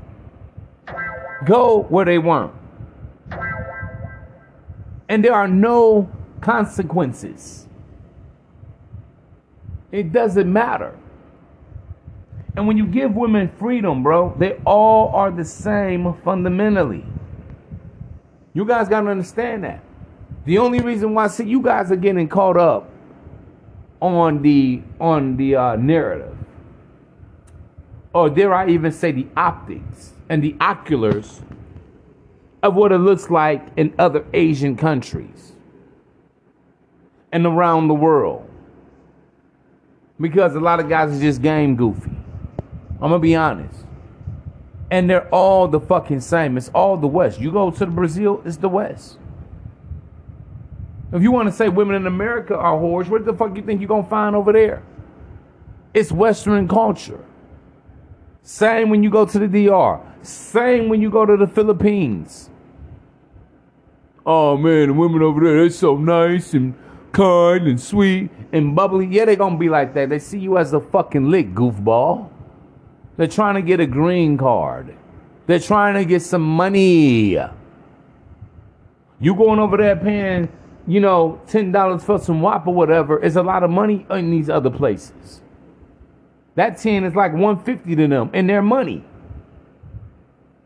Go where they want. And there are no consequences. It doesn't matter. And when you give women freedom, bro, they all are the same fundamentally. You guys got to understand that. The only reason why see you guys are getting caught up on the on the uh, narrative, or dare I even say the optics and the oculars of what it looks like in other Asian countries and around the world. Because a lot of guys are just game goofy. I'm gonna be honest. And they're all the fucking same. It's all the West. You go to the Brazil, it's the West. If you want to say women in America are whores, what the fuck you think you're gonna find over there? It's Western culture. Same when you go to the DR. Same when you go to the Philippines. Oh man, the women over there, they're so nice and kind and sweet and bubbly. Yeah, they're gonna be like that. They see you as a fucking lick, goofball. They're trying to get a green card. They're trying to get some money. You going over there paying, you know, ten dollars for some WAP or whatever is a lot of money in these other places. That 10 is like 150 to them and their money.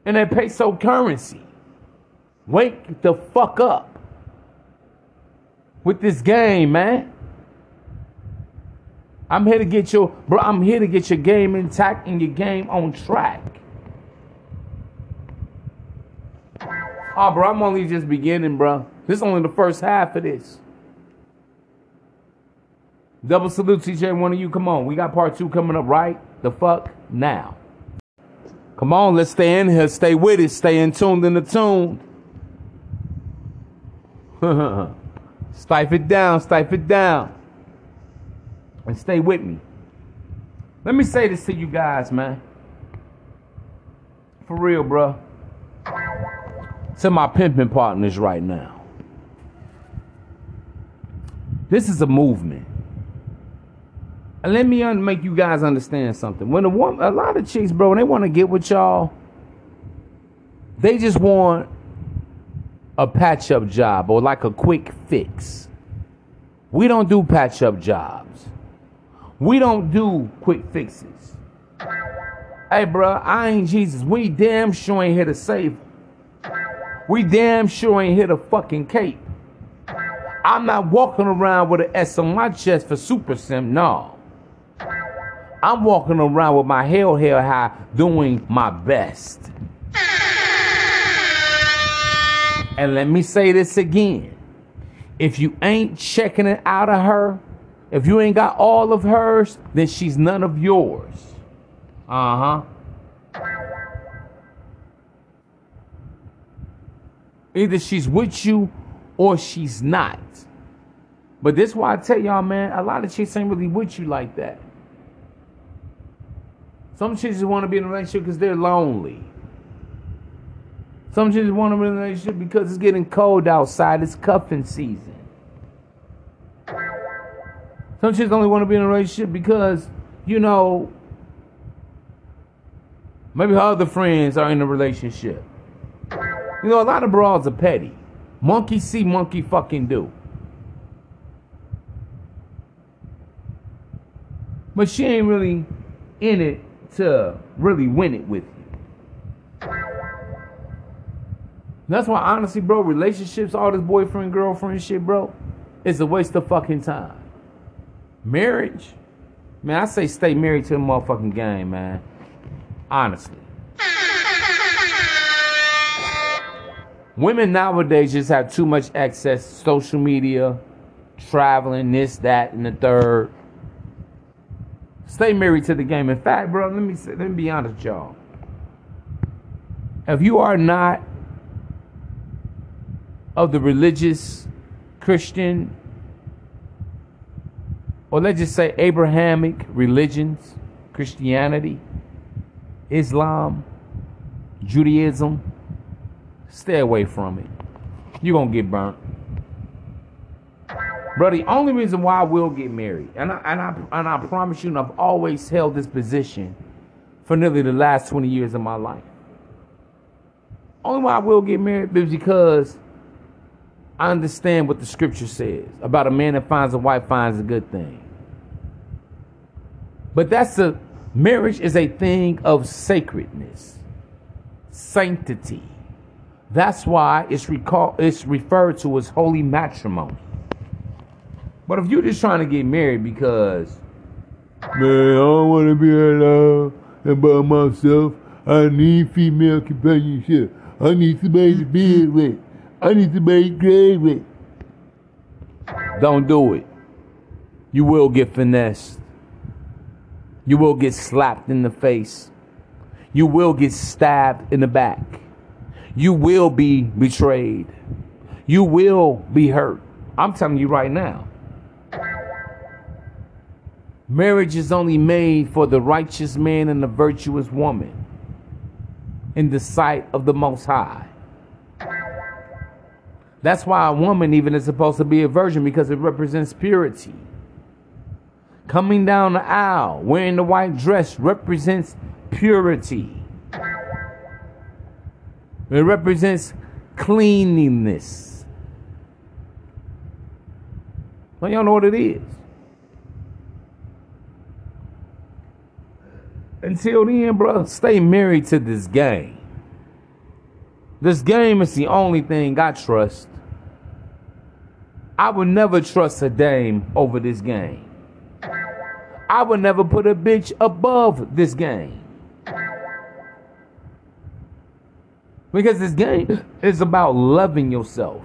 And their peso currency. Wake the fuck up with this game, man. I'm here to get your bro, I'm here to get your game intact and your game on track. Oh, bro, I'm only just beginning, bro. This is only the first half of this. Double salute and one of you. Come on. We got part two coming up right the fuck now. Come on, let's stay in here. Stay with it. Stay in tuned in the tune. Stife it down. Stife it down. And stay with me. Let me say this to you guys, man. For real, bro. To my pimping partners right now. This is a movement. Let me un- make you guys understand something. When a woman, a lot of chicks, bro, when they want to get with y'all, they just want a patch up job or like a quick fix. We don't do patch up jobs. We don't do quick fixes. Hey, bro, I ain't Jesus. We damn sure ain't here to save. We damn sure ain't here to fucking cape. I'm not walking around with an S on my chest for Super Sim, no. I'm walking around with my hell hell high doing my best. And let me say this again. If you ain't checking it out of her, if you ain't got all of hers, then she's none of yours. Uh huh. Either she's with you or she's not. But this why I tell y'all, man, a lot of chicks ain't really with you like that. Some chicks just want to be in a relationship because they're lonely. Some chicks want to be in a relationship because it's getting cold outside. It's cuffing season. Some chicks only want to be in a relationship because, you know, maybe her other friends are in a relationship. You know, a lot of broads are petty. Monkey see, monkey fucking do. But she ain't really in it to really win it with you. That's why, honestly, bro, relationships, all this boyfriend, girlfriend shit, bro, is a waste of fucking time. Marriage, man, I say stay married to the motherfucking game, man. Honestly. Women nowadays just have too much access social media, traveling, this, that, and the third. Stay married to the game. In fact, bro, let me say, let me be honest, y'all. If you are not of the religious Christian, or let's just say Abrahamic religions, Christianity, Islam, Judaism, stay away from it. You're going to get burnt. Bro, the only reason why I will get married, and I, and I, and I promise you, and I've always held this position for nearly the last 20 years of my life. Only why I will get married is because I understand what the scripture says about a man that finds a wife finds a good thing. But that's a marriage is a thing of sacredness, sanctity. That's why it's recall it's referred to as holy matrimony. But if you're just trying to get married because man, I don't want to be alone and by myself, I need female companionship. I need somebody to be with. I need somebody to play with. Don't do it. You will get finessed. You will get slapped in the face. You will get stabbed in the back. You will be betrayed. You will be hurt. I'm telling you right now. Marriage is only made for the righteous man and the virtuous woman in the sight of the Most High. That's why a woman even is supposed to be a virgin because it represents purity. Coming down the aisle wearing the white dress represents purity. It represents cleanliness. Well, y'all know what it is. Until then, bro, stay married to this game. This game is the only thing I trust. I would never trust a dame over this game. I would never put a bitch above this game. Because this game is about loving yourself,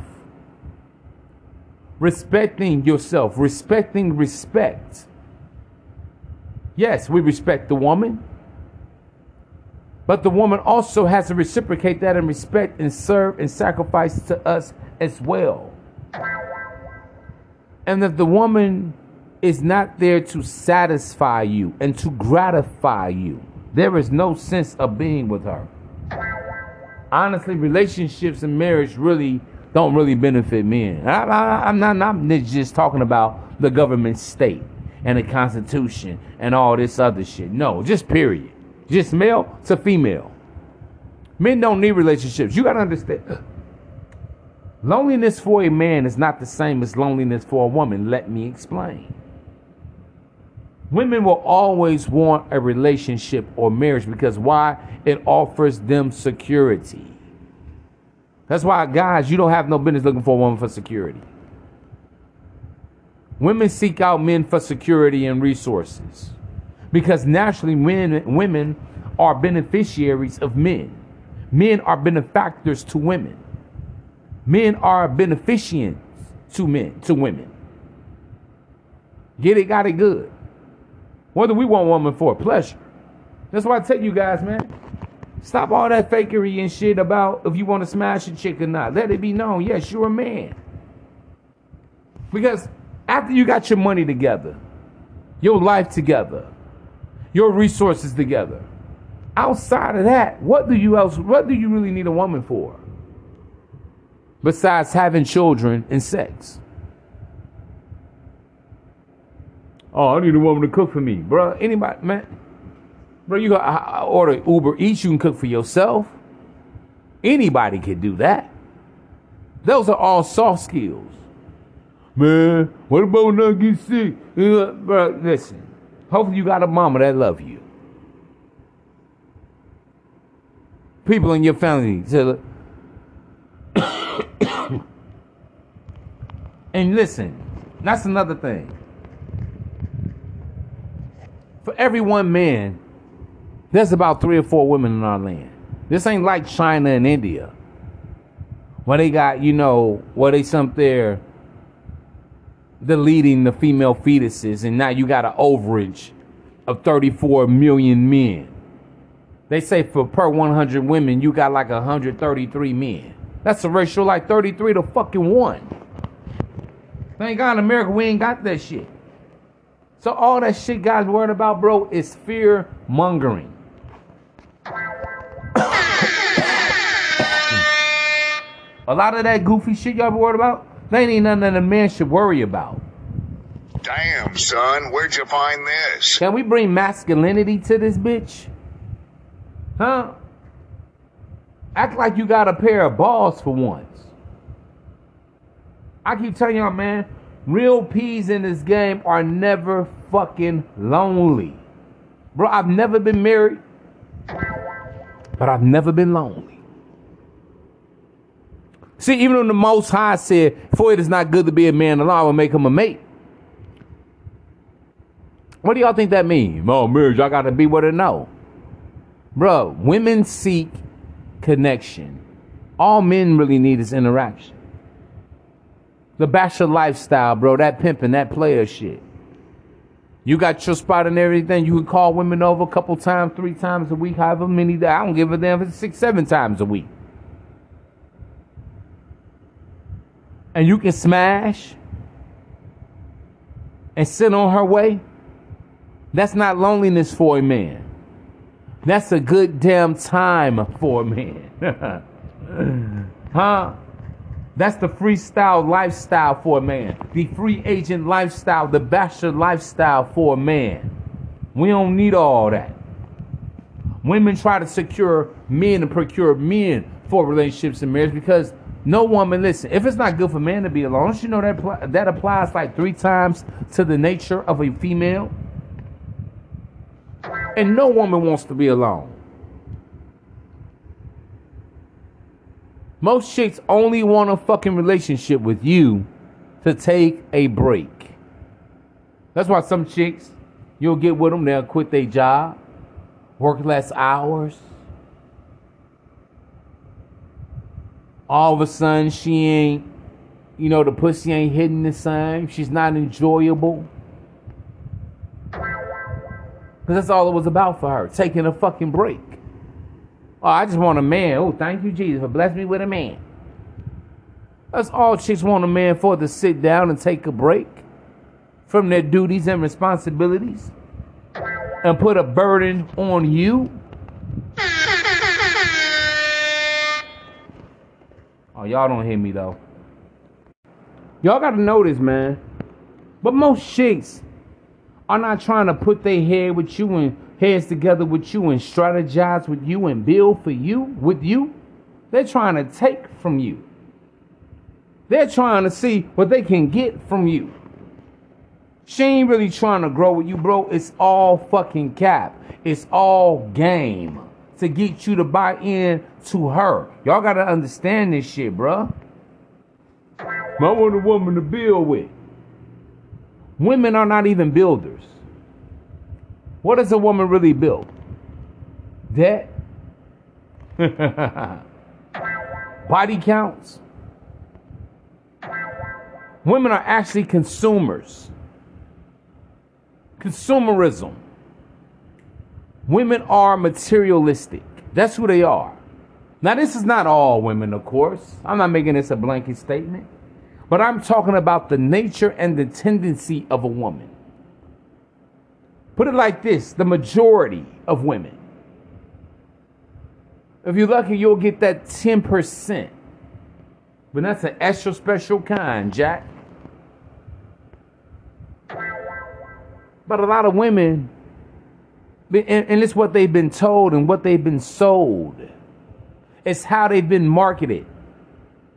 respecting yourself, respecting respect. Yes, we respect the woman, but the woman also has to reciprocate that and respect and serve and sacrifice to us as well. And if the woman is not there to satisfy you and to gratify you, there is no sense of being with her. Honestly, relationships and marriage really don't really benefit men. I, am not, I'm not just talking about the government state and the Constitution and all this other shit. No, just period. Just male to female. Men don't need relationships. You got to understand. Loneliness for a man is not the same as loneliness for a woman. Let me explain. Women will always want a relationship or marriage because why? It offers them security. That's why, guys, you don't have no business looking for a woman for security. Women seek out men for security and resources because naturally, men, women are beneficiaries of men. Men are benefactors to women. Men are beneficients to men, to women. Get it, got it good. What do we want women for? Pleasure. That's why I tell you guys, man. Stop all that fakery and shit about if you want to smash a chick or not. Let it be known, yes, you're a man. Because after you got your money together, your life together, your resources together, outside of that, what do you else what do you really need a woman for? Besides having children and sex. Oh, I need a woman to cook for me, bro. Anybody, man, bro, you got order Uber Eats. You can cook for yourself. Anybody can do that. Those are all soft skills. Man, what about when I get sick? Uh, bro, listen. Hopefully you got a mama that love you. People in your family. and listen, that's another thing for every one man, there's about three or four women in our land. This ain't like China and India, where they got, you know, where they some there deleting the female fetuses, and now you got an overage of 34 million men. They say for per 100 women, you got like 133 men. That's a ratio like 33 to fucking 1. Thank God in America we ain't got that shit. So all that shit guys worried about, bro, is fear mongering. A lot of that goofy shit y'all be worried about, they ain't nothing that a man should worry about. Damn, son, where'd you find this? Can we bring masculinity to this bitch? Huh? Act like you got a pair of balls for once. I keep telling y'all, man, real peas in this game are never fucking lonely. Bro, I've never been married, but I've never been lonely. See, even when the Most High said, For it is not good to be a man alone, I will make him a mate. What do y'all think that means? Oh, marriage, I gotta be with her. No. Bro, women seek connection. All men really need is interaction. The bachelor lifestyle, bro, that pimping, that player shit. You got your spot and everything. You can call women over a couple times, three times a week, however many. I don't give a damn if it's six, seven times a week. And you can smash and sit on her way, that's not loneliness for a man. That's a good damn time for a man. huh? That's the freestyle lifestyle for a man. The free agent lifestyle, the bachelor lifestyle for a man. We don't need all that. Women try to secure men and procure men for relationships and marriage because no woman, listen, if it's not good for man to be alone, don't you know that that applies like three times to the nature of a female? And no woman wants to be alone. Most chicks only want a fucking relationship with you to take a break. That's why some chicks, you'll get with them, they'll quit their job, work less hours, all of a sudden she ain't, you know, the pussy ain't hitting the same. She's not enjoyable. Because that's all it was about for her, taking a fucking break. Oh, I just want a man. Oh, thank you, Jesus, for blessing me with a man. That's all chicks want a man for to sit down and take a break from their duties and responsibilities and put a burden on you Oh, y'all don't hear me though. Y'all gotta know this, man. But most chicks are not trying to put their head with you and heads together with you and strategize with you and build for you with you. They're trying to take from you. They're trying to see what they can get from you. She ain't really trying to grow with you, bro. It's all fucking cap. It's all game to get you to buy in to her. Y'all gotta understand this shit, bruh. I want a woman to build with. Women are not even builders. What does a woman really build? Debt? Body counts? Women are actually consumers. Consumerism. Women are materialistic. That's who they are. Now, this is not all women, of course. I'm not making this a blanket statement. But I'm talking about the nature and the tendency of a woman. Put it like this the majority of women. If you're lucky, you'll get that 10%. But that's an extra special kind, Jack. But a lot of women and, it's what they've been told and what they've been sold. It's how they've been marketed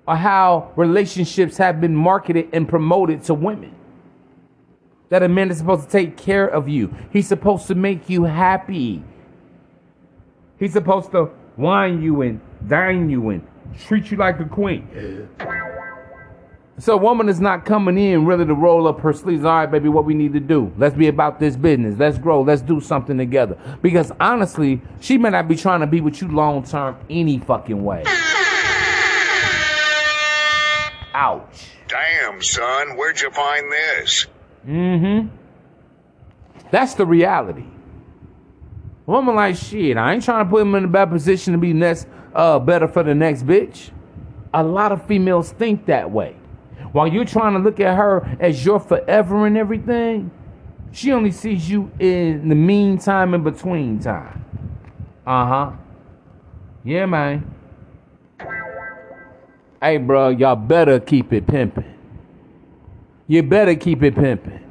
or how relationships have been marketed and promoted to women. That a man is supposed to take care of you. He's supposed to make you happy. He's supposed to wine you and dine you and treat you like a queen. So a woman is not coming in really to roll up her sleeves. All right, baby, what we need to do? Let's be about this business. Let's grow. Let's do something together. Because honestly, she may not be trying to be with you long term any fucking way. Ouch. Damn, son, where'd you find this? Mm-hmm. That's the reality. A Woman like shit, I ain't trying to put him in a bad position to be next uh better for the next bitch. A lot of females think that way. While you're trying to look at her as your forever and everything, she only sees you in the meantime in between time. Uh-huh. Yeah, man. Hey, bro, y'all better keep it pimping. You better keep it pimping.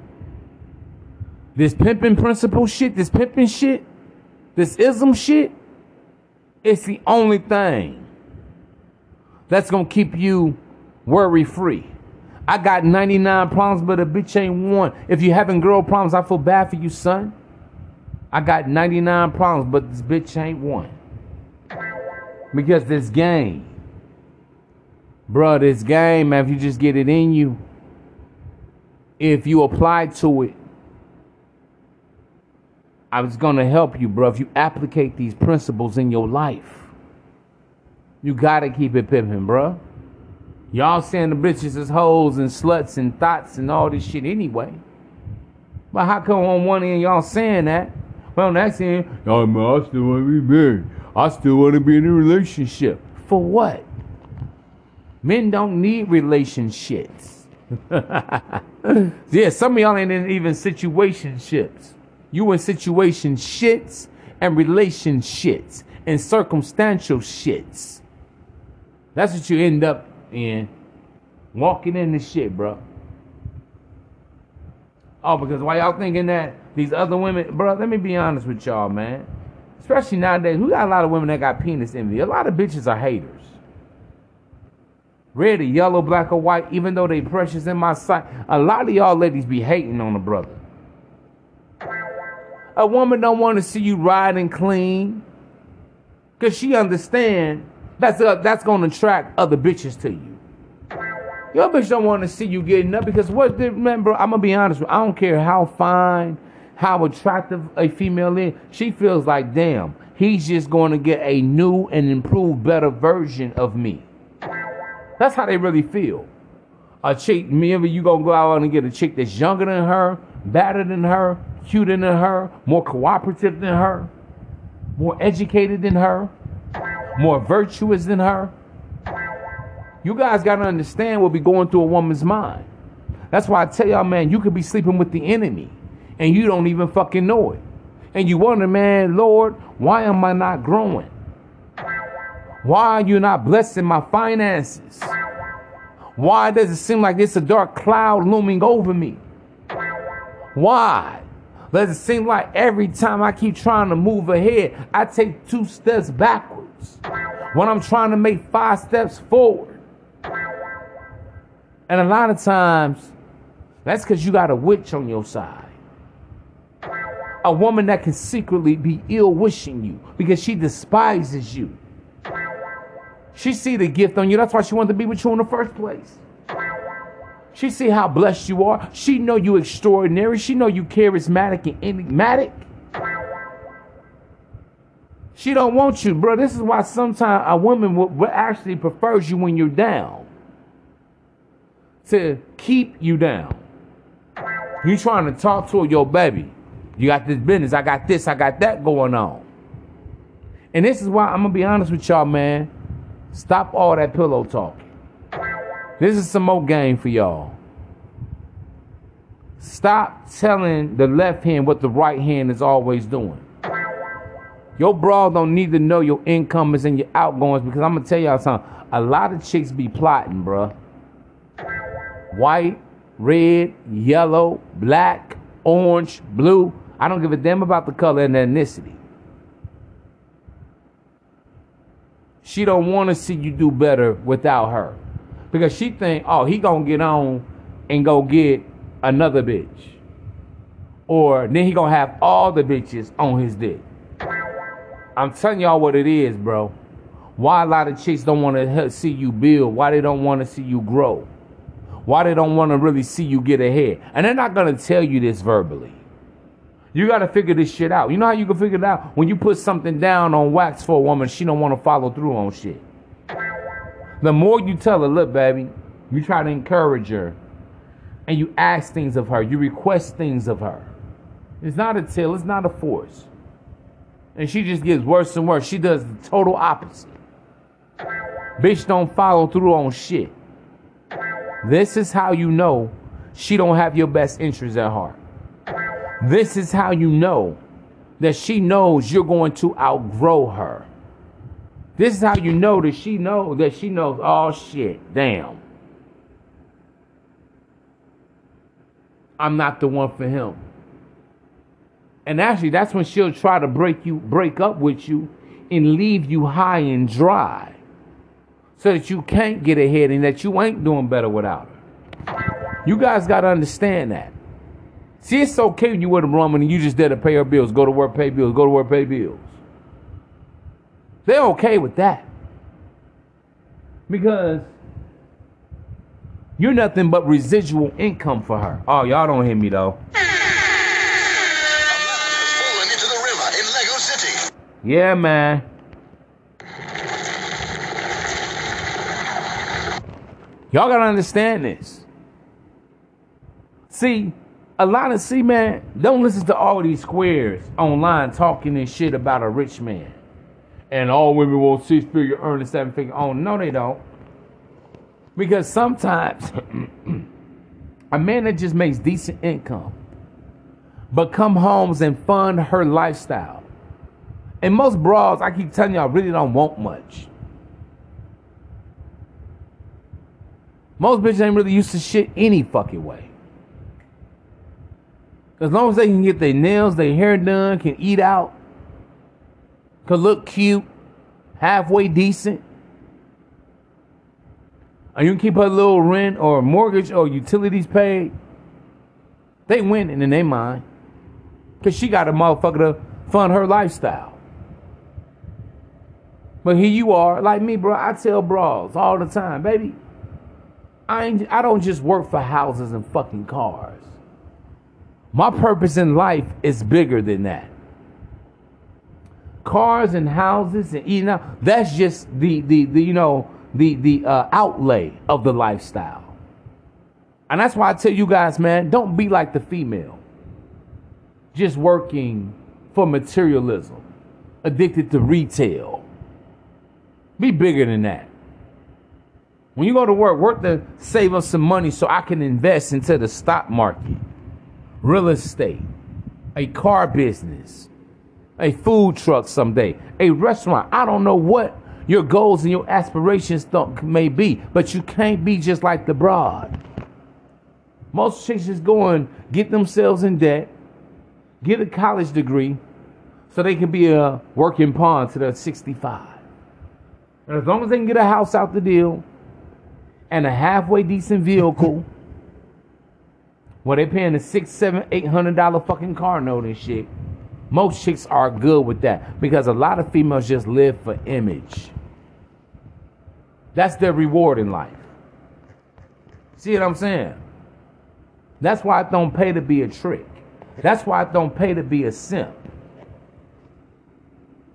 This pimping principle shit, this pimping shit, this ism shit, it's the only thing that's gonna keep you worry free. I got 99 problems, but a bitch ain't one. If you having girl problems, I feel bad for you, son. I got 99 problems, but this bitch ain't one. Because this game, bro, this game, man, if you just get it in you, if you apply to it, I was gonna help you, bro. If you applicate these principles in your life, you gotta keep it pimping, bro. Y'all saying the bitches is hoes and sluts and thots and all this shit anyway. But how come on one end y'all saying that? Well, next end, y'all I still wanna be married. I still wanna be in a relationship. For what? Men don't need relationships. yeah, some of y'all ain't in even situationships. You in situation shits and relationships and circumstantial shits. That's what you end up in. Walking in this shit, bro. Oh, because why y'all thinking that these other women, bro? Let me be honest with y'all, man. Especially nowadays, we got a lot of women that got penis envy. A lot of bitches are haters. Red or yellow, black or white, even though they precious in my sight. A lot of y'all ladies be hating on a brother. A woman don't want to see you riding clean. Cause she understand that's uh, that's gonna attract other bitches to you. Your bitch don't want to see you getting up because what remember, I'm gonna be honest with you, I don't care how fine, how attractive a female is, she feels like damn, he's just gonna get a new and improved better version of me. That's how they really feel. A chick, maybe you gonna go out and get a chick that's younger than her, better than her, cuter than her, more cooperative than her, more educated than her, more virtuous than her. You guys gotta understand what be going through a woman's mind. That's why I tell y'all, man, you could be sleeping with the enemy and you don't even fucking know it. And you wonder, man, Lord, why am I not growing? Why are you not blessing my finances? Why does it seem like it's a dark cloud looming over me? Why? Does it seem like every time I keep trying to move ahead, I take two steps backwards when I'm trying to make five steps forward? And a lot of times, that's because you got a witch on your side. A woman that can secretly be ill wishing you because she despises you. She see the gift on you. That's why she wanted to be with you in the first place. She see how blessed you are. She know you extraordinary. She know you charismatic and enigmatic. She don't want you, bro. This is why sometimes a woman will, will actually prefers you when you're down. To keep you down. You trying to talk to your baby. You got this business. I got this. I got that going on. And this is why I'm gonna be honest with y'all, man. Stop all that pillow talking. This is some more game for y'all. Stop telling the left hand what the right hand is always doing. Your bra don't need to know your incomings and your outgoings because I'm gonna tell y'all something. A lot of chicks be plotting, bruh. White, red, yellow, black, orange, blue. I don't give a damn about the color and the ethnicity. She don't want to see you do better without her. Because she think, oh, he gonna get on and go get another bitch. Or then he gonna have all the bitches on his dick. I'm telling y'all what it is, bro. Why a lot of chicks don't want to see you build. Why they don't want to see you grow. Why they don't want to really see you get ahead. And they're not gonna tell you this verbally. You got to figure this shit out. You know how you can figure it out? When you put something down on wax for a woman, she don't want to follow through on shit. The more you tell her, look, baby, You try to encourage her. And you ask things of her. You request things of her. It's not a till, it's not a force. And she just gets worse and worse. She does the total opposite. Bitch don't follow through on shit. This is how you know she don't have your best interests at heart. This is how you know that she knows you're going to outgrow her. This is how you know that she knows that she knows, oh shit, damn. I'm not the one for him. And actually, that's when she'll try to break you, break up with you, and leave you high and dry, so that you can't get ahead and that you ain't doing better without her. You guys got to understand that. See, it's okay when you with a woman and you just there to pay her bills, go to work, pay bills, go to work, pay bills. They're okay with that. Because you're nothing but residual income for her. Oh, y'all don't hear me though. A man has fallen into the river in Lego City. Yeah, man. Y'all gotta understand this. See, a lot of see, man, don't listen to all these squares online talking and shit about a rich man. And all women want six figure earning seven figure own. No, they don't. Because sometimes a man that just makes decent income, but come homes and fund her lifestyle. And most bras, I keep telling y'all, really don't want much. Most bitches ain't really used to shit any fucking way. As long as they can get their nails, their hair done, can eat out, can look cute, halfway decent, and you can keep her little rent or mortgage or utilities paid, they winning in their mind. Because she got a motherfucker to fund her lifestyle. But here you are, like me, bro. I tell bras all the time, baby. I ain't, I don't just work for houses and fucking cars. My purpose in life is bigger than that. Cars and houses and eating out, that's just the, the, the you know, the, the uh, outlay of the lifestyle. And that's why I tell you guys, man, don't be like the female. Just working for materialism, addicted to retail. Be bigger than that. When you go to work, work to save us some money so I can invest into the stock market, real estate, a car business, a food truck someday, a restaurant. I don't know what your goals and your aspirations don't, may be, but you can't be just like the broad. Most chicks just go and get themselves in debt, get a college degree, so they can be a working pawn to their 65. And as long as they can get a house out the deal and a halfway decent vehicle, where they paying a six, seven, eight hundred dollar fucking car note and shit, most chicks are good with that because a lot of females just live for image. That's their reward in life. See what I'm saying? That's why it don't pay to be a trick. That's why it don't pay to be a simp.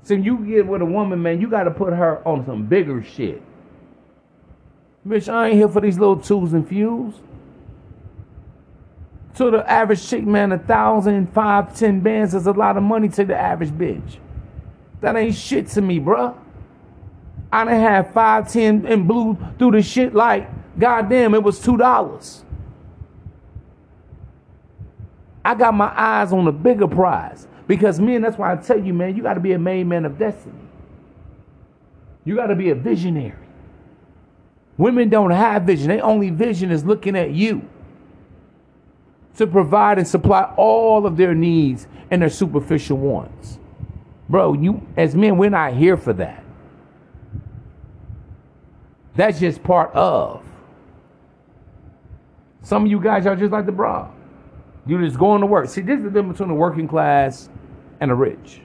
So you get with a woman, man, you got to put her on some bigger shit. Bitch, I ain't here for these little twos and fews. To the average chick, man, a thousand, five, ten bands is a lot of money to the average bitch. That ain't shit to me, bruh. I done had five, ten, and blew through the shit like, goddamn, it was two dollars. I got my eyes on the bigger prize. Because men, that's why I tell you, man, you got to be a made man of destiny. You got to be a visionary. Women don't have vision. Their only vision is looking at you to provide and supply all of their needs and their superficial wants. Bro, you as men, we're not here for that. That's just part of. Some of you guys are just like the bra. You just going to work. See, this is the difference between the working class and the rich.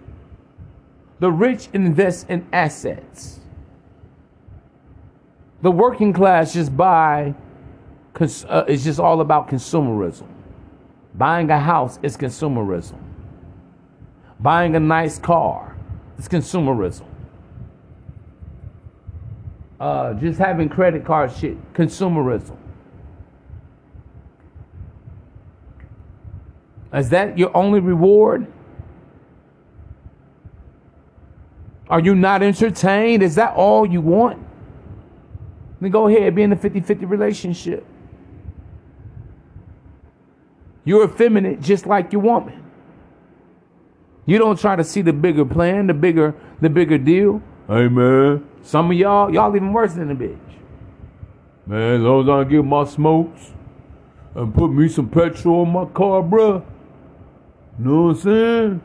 The rich invest in assets. The working class just buy. Uh, it's just all about consumerism. Buying a house is consumerism. Buying a nice car is consumerism. uh, just having credit card shit, consumerism. Is that your only reward? Are you not entertained? Is that all you want? Then go ahead, be in a 50 50 relationship. You're effeminate just like your woman. You don't try to see the bigger plan, the bigger, the bigger deal. Hey man, some of y'all, y'all even worse than the bitch. Man, as long as I get my smokes and put me some petrol in my car, bruh. Know what I'm saying?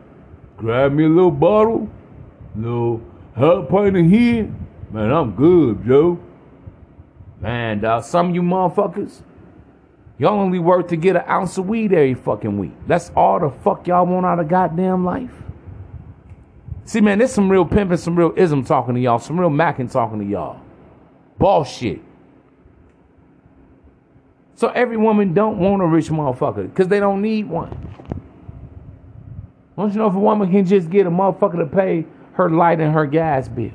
Grab me a little bottle, little half pint of here. Man, I'm good, Joe. Man, dog, some of you motherfuckers, y'all only work to get an ounce of weed every fucking week. That's all the fuck y'all want out of goddamn life. See, man, there's some real pimping, some real ism talking to y'all, some real macking talking to y'all. Bullshit. So every woman don't want a rich motherfucker because they don't need one. Don't you know if a woman can just get a motherfucker to pay her light and her gas bill?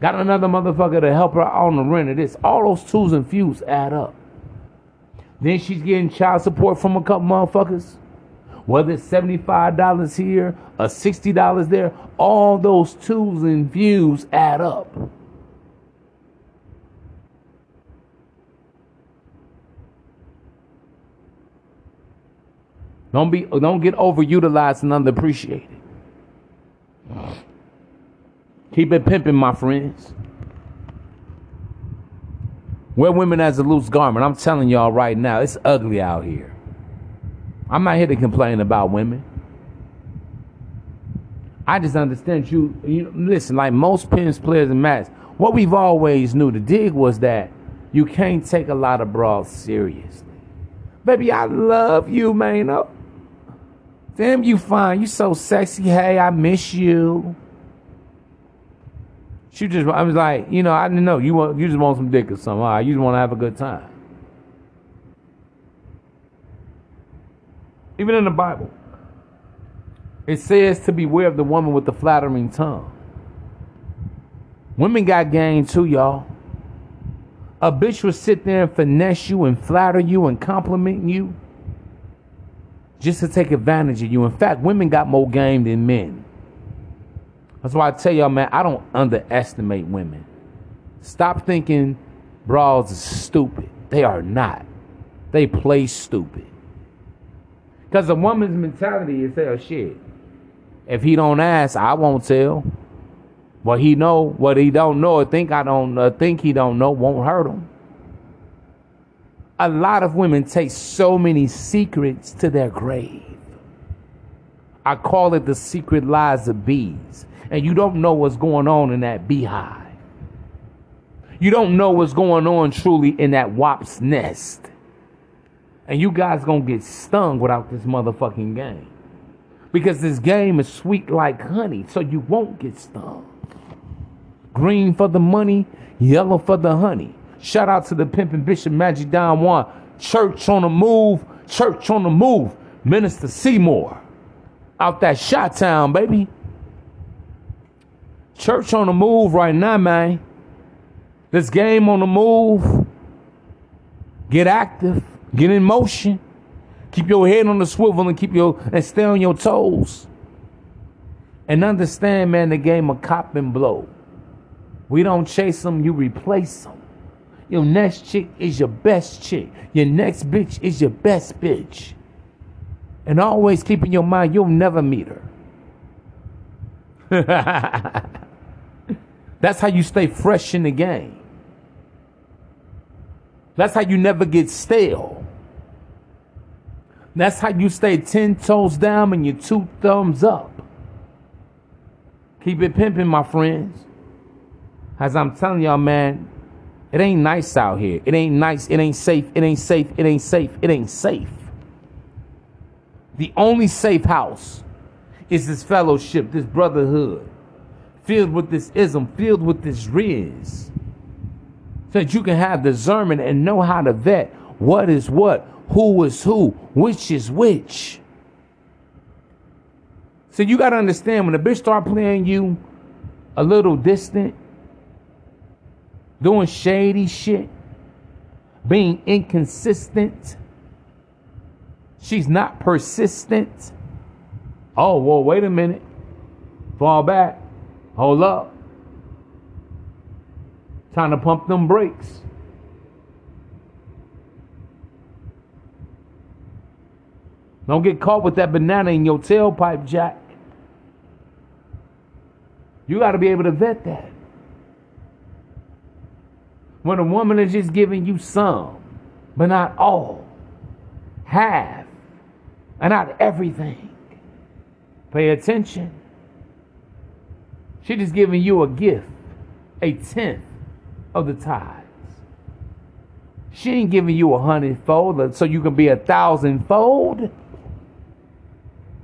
Got another motherfucker to help her on the rent of this. All those tools and fuse add up. Then she's getting child support from a couple motherfuckers. Whether it's $75 here or $60 there, all those tools and views add up. Don't be don't get overutilized and underappreciated. Keep it pimping, my friends. Wear women as a loose garment. I'm telling y'all right now, it's ugly out here. I'm not here to complain about women. I just understand you. You listen, like most pins, players, and mats. What we've always knew the dig was that you can't take a lot of bras seriously. Baby, I love you, man. Damn, you fine. You so sexy. Hey, I miss you. She just, I was like, you know, I didn't know you want, you just want some dick or something. Right, you just want to have a good time. Even in the Bible, it says to beware of the woman with the flattering tongue. Women got game too, y'all. A bitch will sit there and finesse you and flatter you and compliment you just to take advantage of you. In fact, women got more game than men. That's why I tell y'all, man, I don't underestimate women. Stop thinking bras are stupid. They are not. They play stupid. Because a woman's mentality is, oh shit. If he don't ask, I won't tell. What he know, what he don't know, or think I don't uh, think he don't know, won't hurt him. A lot of women take so many secrets to their grave. I call it the secret lies of bees. And you don't know what's going on in that beehive. You don't know what's going on truly in that wop's nest. And you guys gonna get stung without this motherfucking game. Because this game is sweet like honey, so you won't get stung. Green for the money, yellow for the honey. Shout out to the pimpin' Bishop Magic Don Juan. Church on the move, church on the move. Minister Seymour. Out that shot town, baby. Church on the move right now, man. This game on the move. Get active. Get in motion. Keep your head on the swivel and keep your and stay on your toes. And understand, man, the game of cop and blow. We don't chase them, you replace them. Your next chick is your best chick. Your next bitch is your best bitch. And always keep in your mind you'll never meet her. That's how you stay fresh in the game. That's how you never get stale. That's how you stay 10 toes down and your two thumbs up. Keep it pimping, my friends. As I'm telling y'all, man, it ain't nice out here. It ain't nice. It ain't safe. It ain't safe. It ain't safe. It ain't safe. The only safe house is this fellowship, this brotherhood, filled with this ism, filled with this riz. So that you can have discernment and know how to vet what is what, who is who, which is which. So you got to understand when the bitch start playing you a little distant, doing shady shit, being inconsistent. She's not persistent. Oh, well, wait a minute. Fall back. Hold up. Time to pump them brakes. Don't get caught with that banana in your tailpipe, Jack. You got to be able to vet that. When a woman is just giving you some, but not all, half, and not everything, pay attention. She's just giving you a gift, a tenth of the tithes. She ain't giving you a hundredfold uh, so you can be a thousandfold.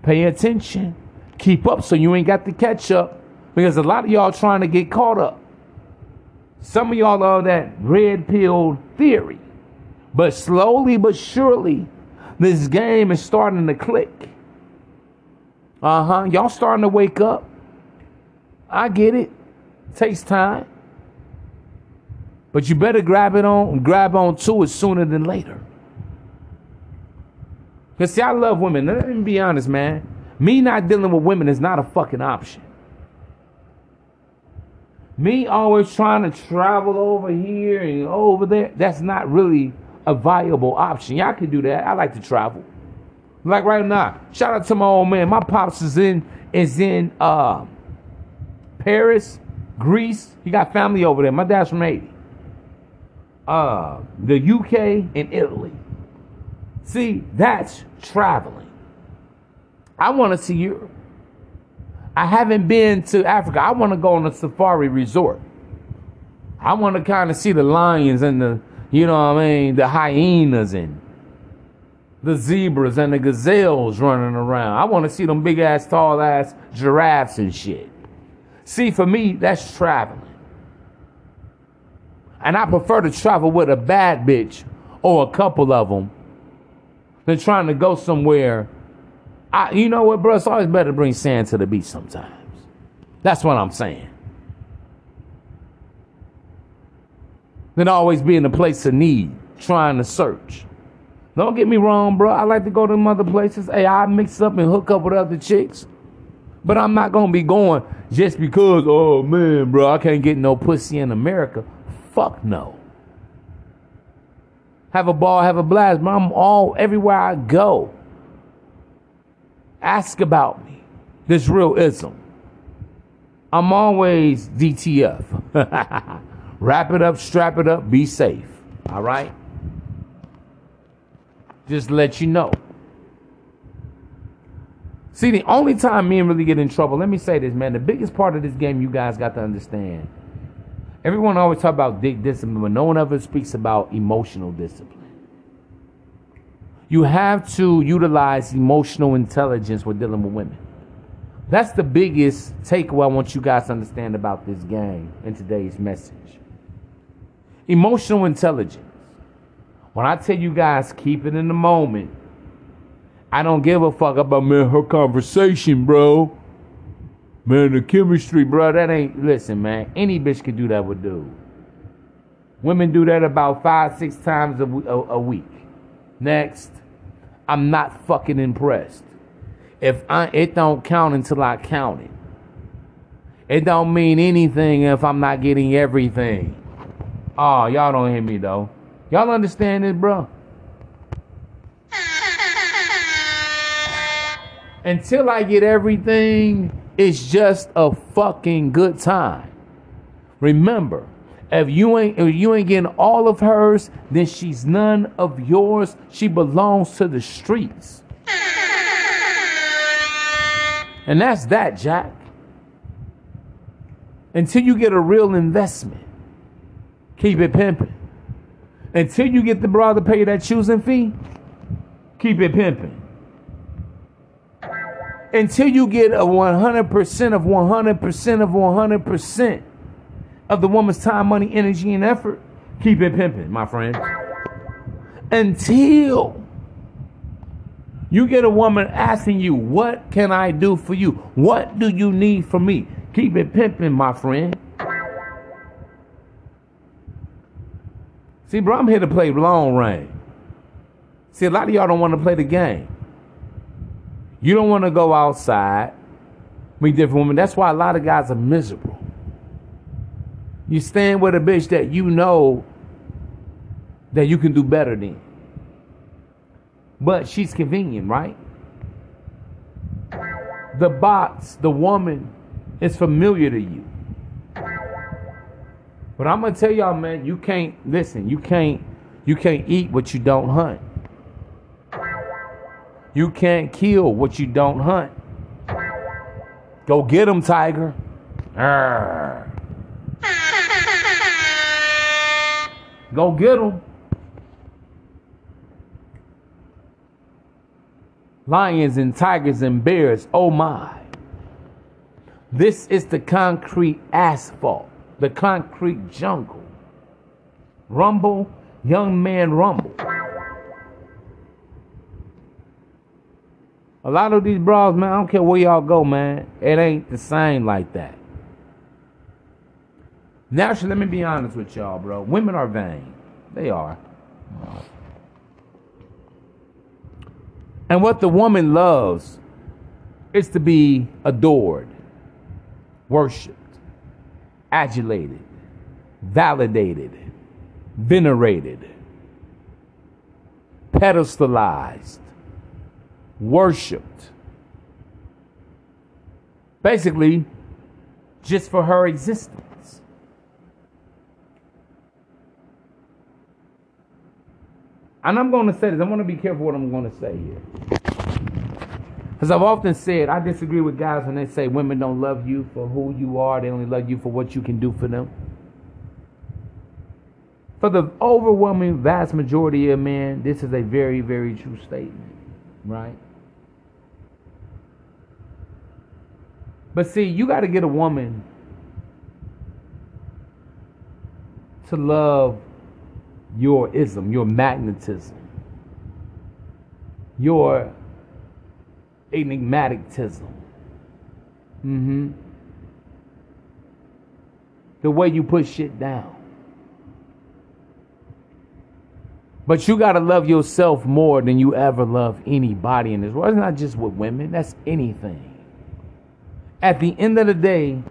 Pay attention. Keep up so you ain't got to catch up. Because a lot of y'all trying to get caught up. Some of y'all are that red pill theory. But slowly but surely, this game is starting to click. Uh huh. Y'all starting to wake up. I get it. Takes time. But you better grab it on, grab on to it sooner than later. Cause see, I love women. Let me be honest, man. Me not dealing with women is not a fucking option. Me always trying to travel over here and over there, that's not really a viable option. Y'all can do that. I like to travel. Like right now, shout out to my old man. My pops is in is in uh, Paris, Greece. He got family over there. My dad's from Haiti. Uh, the UK and Italy. See, that's traveling. I want to see Europe. I haven't been to Africa. I want to go on a safari resort. I want to kind of see the lions and the, you know what I mean, the hyenas and the zebras and the gazelles running around. I want to see them big ass, tall ass giraffes and shit. See, for me, that's traveling. And I prefer to travel with a bad bitch or a couple of them than trying to go somewhere. I, you know what, bro? It's always better to bring sand to the beach sometimes. That's what I'm saying. Than always be in a place of need, trying to search. Don't get me wrong, bro. I like to go to them other places. Hey, I mix up and hook up with other chicks. But I'm not gonna be going just because, oh man, bro, I can't get no pussy in America. Fuck no. Have a ball, have a blast, but I'm all everywhere I go. Ask about me. This real ism. I'm always DTF. Wrap it up, strap it up, be safe. All right? Just let you know. See, the only time men really get in trouble, let me say this, man. The biggest part of this game you guys got to understand. Everyone always talk about dick discipline, but no one ever speaks about emotional discipline. You have to utilize emotional intelligence when dealing with women. That's the biggest takeaway I want you guys to understand about this game in today's message. Emotional intelligence. When I tell you guys, keep it in the moment. I don't give a fuck about man her conversation, bro. Man, the chemistry, bro. That ain't. Listen, man. Any bitch can do that with dude. Women do that about five, six times a, a, a week. Next, I'm not fucking impressed. If I, it don't count until I count it. It don't mean anything if I'm not getting everything. Oh, y'all don't hear me though. Y'all understand this, bro? Until I get everything, it's just a fucking good time. Remember, if you ain't if you ain't getting all of hers, then she's none of yours. She belongs to the streets. And that's that, Jack. Until you get a real investment, keep it pimping. Until you get the bra to pay that choosing fee, keep it pimping. Until you get a 100% of 100% of 100% of the woman's time, money, energy, and effort, keep it pimping, my friend. Until you get a woman asking you, What can I do for you? What do you need from me? Keep it pimping, my friend. See, bro, I'm here to play long range. See, a lot of y'all don't want to play the game. You don't want to go outside, meet different women. That's why a lot of guys are miserable. You stand with a bitch that you know that you can do better than. But she's convenient, right? The box, the woman, is familiar to you. But I'm gonna tell y'all, man, you can't listen. You can't, you can't eat what you don't hunt. You can't kill what you don't hunt. Go get him, tiger. Arr. Go get him. Lions and tigers and bears, oh my. This is the concrete asphalt, the concrete jungle. Rumble, young man, rumble. A lot of these bras, man, I don't care where y'all go, man. It ain't the same like that. Naturally, let me be honest with y'all, bro. Women are vain. They are. And what the woman loves is to be adored, worshiped, adulated, validated, venerated, pedestalized, worshiped. Basically, just for her existence. And I'm going to say this, I'm going to be careful what I'm going to say here. Because I've often said, I disagree with guys when they say women don't love you for who you are, they only love you for what you can do for them. For the overwhelming vast majority of men, this is a very, very true statement, right? But see, you got to get a woman to love your ism, your magnetism, your enigmaticism. Mm-hmm. The way you put shit down. But you gotta love yourself more than you ever love anybody in this world. It's not just with women, that's anything. At the end of the day,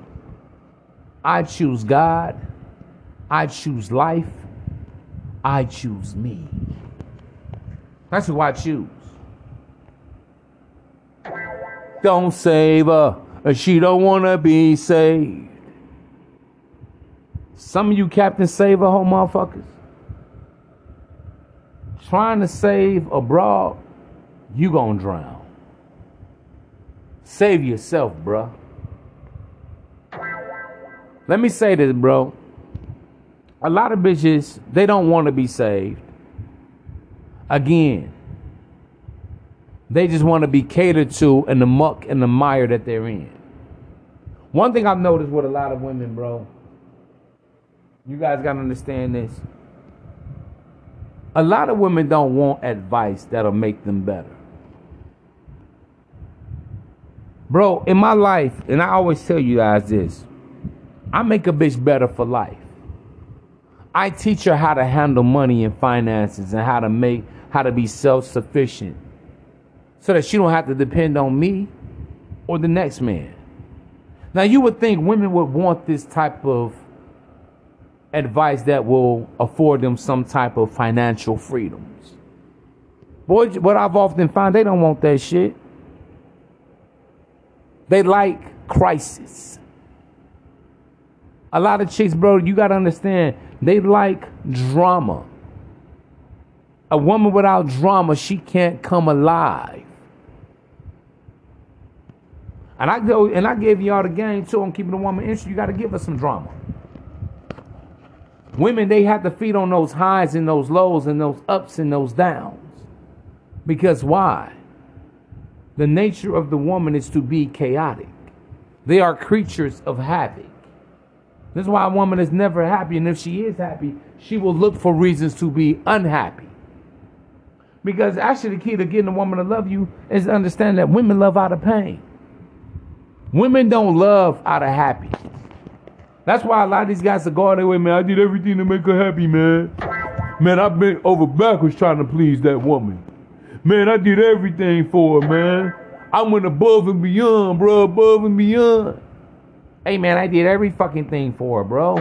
I choose God, I choose life, I choose me. That's who I choose. Don't save her, she don't wanna be saved. Some of you Captain Save a hoe motherfuckers trying to save a abroad, you gonna drown. Save yourself, bruh. Let me say this, bro. A lot of bitches, they don't want to be saved. Again, they just want to be catered to in the muck and the mire that they're in. One thing I've noticed with a lot of women, bro, you guys got to understand this. A lot of women don't want advice that'll make them better. Bro, in my life, and I always tell you guys this I make a bitch better for life. I teach her how to handle money and finances and how to make how to be self-sufficient so that she don't have to depend on me or the next man. Now you would think women would want this type of advice that will afford them some type of financial freedoms. Boy, what I've often found they don't want that shit. They like crisis. A lot of chicks, bro, you gotta understand, they like drama. A woman without drama, she can't come alive. And I go and I gave y'all the game too on keeping the woman interested. You gotta give her some drama. Women, they have to feed on those highs and those lows and those ups and those downs. Because why? The nature of the woman is to be chaotic. They are creatures of havoc. This is why a woman is never happy, and if she is happy, she will look for reasons to be unhappy. Because actually, the key to getting a woman to love you is to understand that women love out of pain. Women don't love out of happy. That's why a lot of these guys are going away, man. I did everything to make her happy, man. Man, I bent over backwards trying to please that woman. Man, I did everything for her, man. I went above and beyond, bro, above and beyond. Hey, man, I did every fucking thing for her, bro.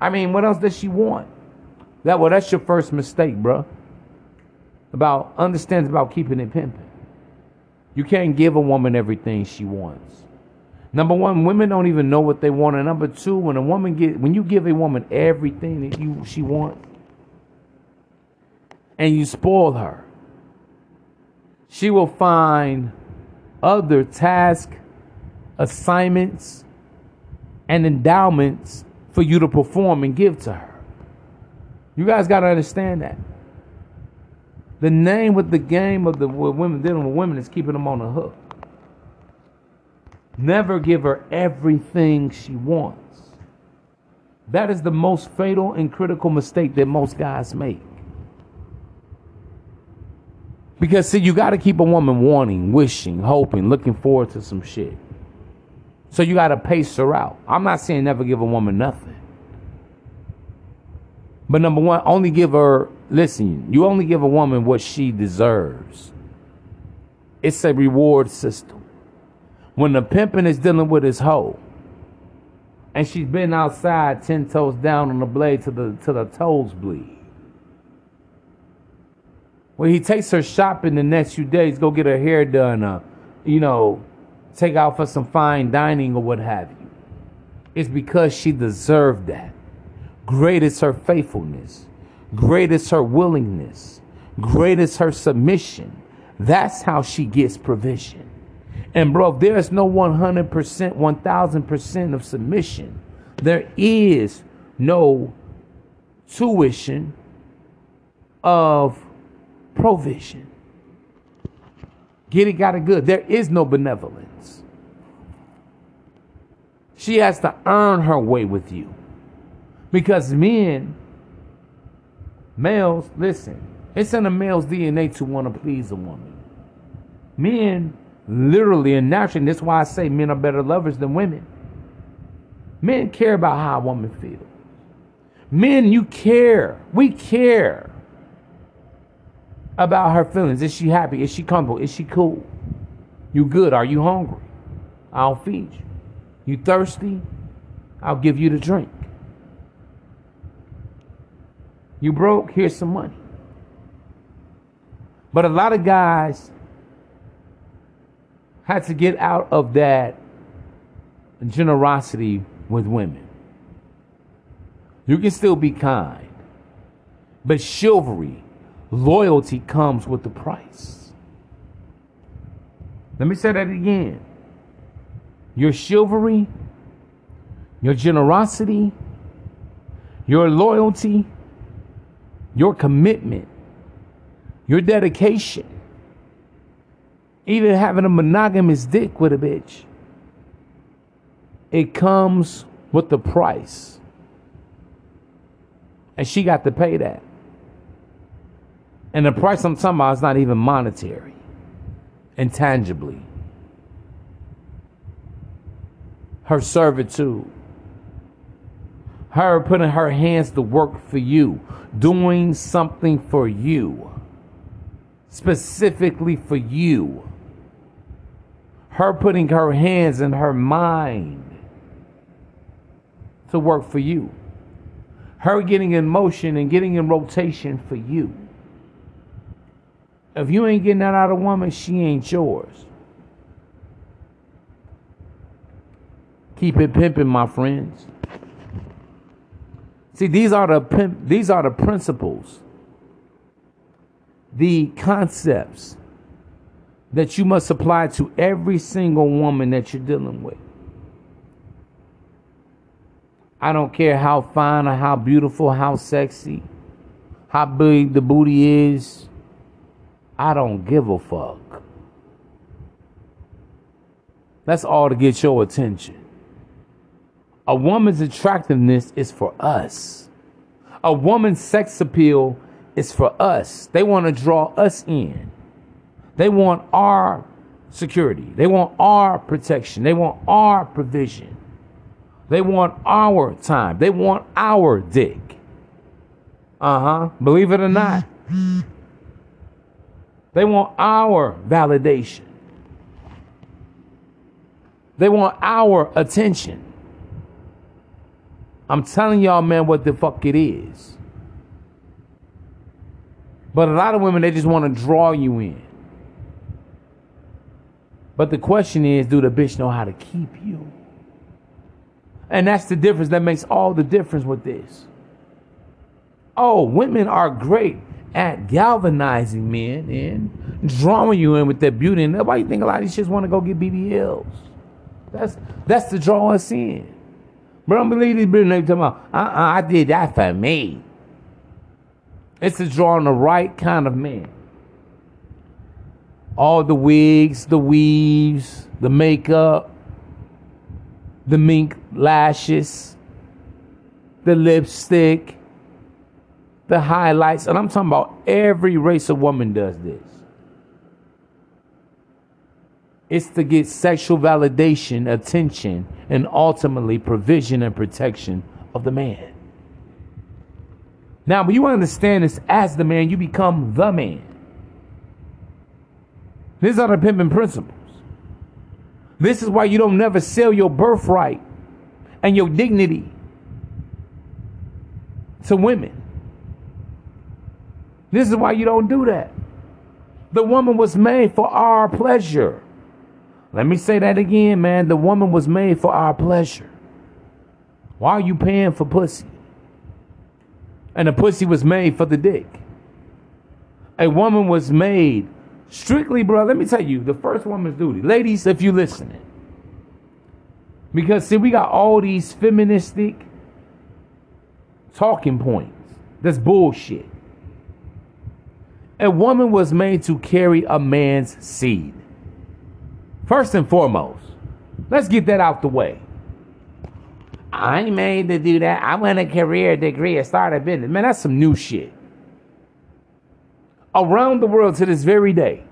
I mean, what else does she want? That well, that's your first mistake, bro. About understands about keeping it pimping. You can't give a woman everything she wants. Number one, women don't even know what they want, and number two, when a woman get when you give a woman everything that you she wants, and you spoil her, she will find other tasks, assignments, and endowments for you to perform and give to her. You guys got to understand that. The name with the game of the women dealing with women is keeping them on the hook. Never give her everything she wants. That is the most fatal and critical mistake that most guys make. Because see, you got to keep a woman wanting, wishing, hoping, looking forward to some shit. So you got to pace her out. I'm not saying never give a woman nothing. But number one, only give her, listen, you only give a woman what she deserves. It's a reward system. When the pimping is dealing with his hoe, and she's been outside ten toes down on the blade to the to the toes bleed. When he takes her shopping the next few days, go get her hair done, uh, you know, take out for some fine dining or what have you. It's because she deserved that. Great is her faithfulness. Great is her willingness. Great is her submission. That's how she gets provision. And bro, if there's no 100%, 1000% of submission, there is no tuition of provision. Get it, got it good. There is no benevolence. She has to earn her way with you. Because men, males, listen, it's in a male's DNA to want to please a woman. Men, literally and naturally, that's why I say men are better lovers than women. Men care about how a woman feels. Men, you care. We care about her feelings. Is she happy? Is she comfortable? Is she cool? You good? Are you hungry? I'll feed you. You thirsty? I'll give you the drink. You broke? Here's some money. But a lot of guys had to get out of that generosity with women. You can still be kind, but chivalry, loyalty comes with the price. Let me say that again. Your chivalry, your generosity, your loyalty, your commitment, your dedication, even having a monogamous dick with a bitch, it comes with the price. And she got to pay that. And the price I'm talking about is not even monetary, intangibly. Her servitude, her putting her hands to work for you, doing something for you, specifically for you. Her putting her hands and her mind to work for you. Her getting in motion and getting in rotation for you. If you ain't getting that out of woman, she ain't yours. Keep it pimping, my friends. See, these are the pimp, these are the principles, the concepts that you must apply to every single woman that you're dealing with. I don't care how fine or how beautiful, how sexy, how big the booty is. I don't give a fuck. That's all to get your attention. A woman's attractiveness is for us. A woman's sex appeal is for us. They want to draw us in. They want our security. They want our protection. They want our provision. They want our time. They want our dick. Uh huh. Believe it or not. They want our validation. They want our attention. I'm telling y'all, man, what the fuck it is. But a lot of women, they just want to draw you in. But the question is, do the bitch know how to keep you? And that's the difference that makes all the difference with this. Oh, women are great at galvanizing men and drawing you in with their beauty. And that's why you think a lot of these shits want to go get BBLs. That's that's the draw us in. But I don't believe these bitches they talking about, uh-uh, I did that for me. It's to draw on the right kind of man. All the wigs, the weaves, the makeup, the mink lashes, the lipstick, the highlights. And I'm talking about every race of woman does this. It's to get sexual validation, attention, and ultimately provision and protection of the man. Now, when you understand this as the man, you become the man. These are the pimping principles. This is why you don't never sell your birthright and your dignity to women. This is why you don't do that. The woman was made for our pleasure. Let me say that again, man. The woman was made for our pleasure. Why are you paying for pussy? And the pussy was made for the dick. A woman was made strictly, bro. Let me tell you, the first woman's duty. Ladies, if you listening. Because see, we got all these feministic talking points. That's bullshit. A woman was made to carry a man's seed. First and foremost, let's get that out the way. I ain't made to do that. I want a career degree and start a business. Man, that's some new shit. Around the world to this very day,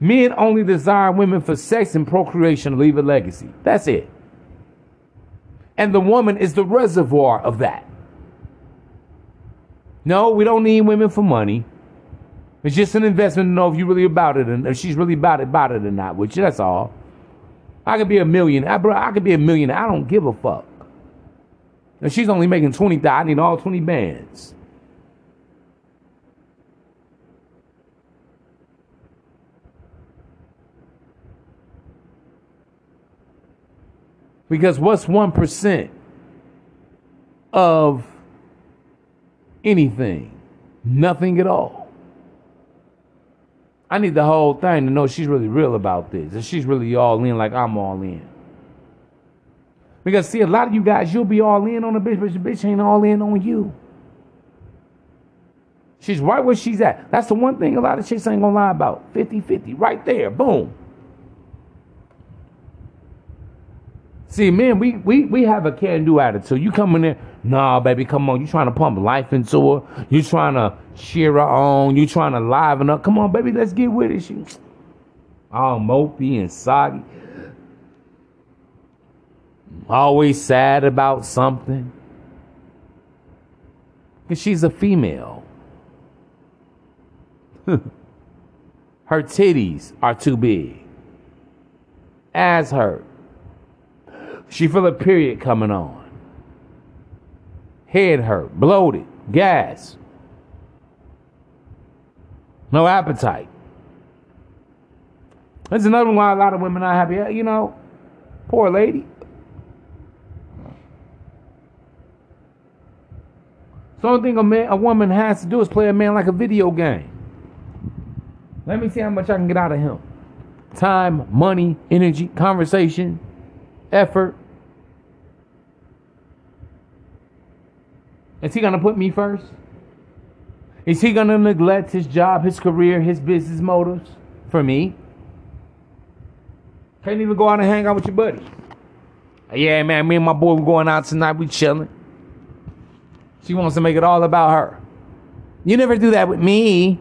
men only desire women for sex and procreation to leave a legacy. That's it. And the woman is the reservoir of that. No, we don't need women for money. It's just an investment to know if you really about it and if she's really about it, about it or not. Which that's all. I could be a million. I, bro, I could be a million. I don't give a fuck. And she's only making twenty, I need all twenty bands. Because what's one percent of anything? Nothing at all. I need the whole thing to know she's really real about this. And she's really all in like I'm all in. Because see, a lot of you guys, you'll be all in on a bitch, but the bitch ain't all in on you. She's right where she's at. That's the one thing a lot of chicks ain't gonna lie about. 50-50, right there, boom. See, man, we we we have a can-do attitude. You come in there, nah, baby, come on. You trying to pump life into her. You trying to cheer her on. You trying to liven up. Come on, baby, let's get with it. She all mopey and soggy. Always sad about something. Because she's a female. her titties are too big. As hurt. She feel a period coming on. Head hurt, bloated, gas. No appetite. That's another why a lot of women are happy. You know, poor lady. So only thing a man, a woman has to do is play a man like a video game. Let me see how much I can get out of him. Time, money, energy, conversation, effort. Is he going to put me first? Is he going to neglect his job, his career, his business motives for me? Can't even go out and hang out with your buddy. Yeah, man, me and my boy were going out tonight. We chilling. She wants to make it all about her. You never do that with me.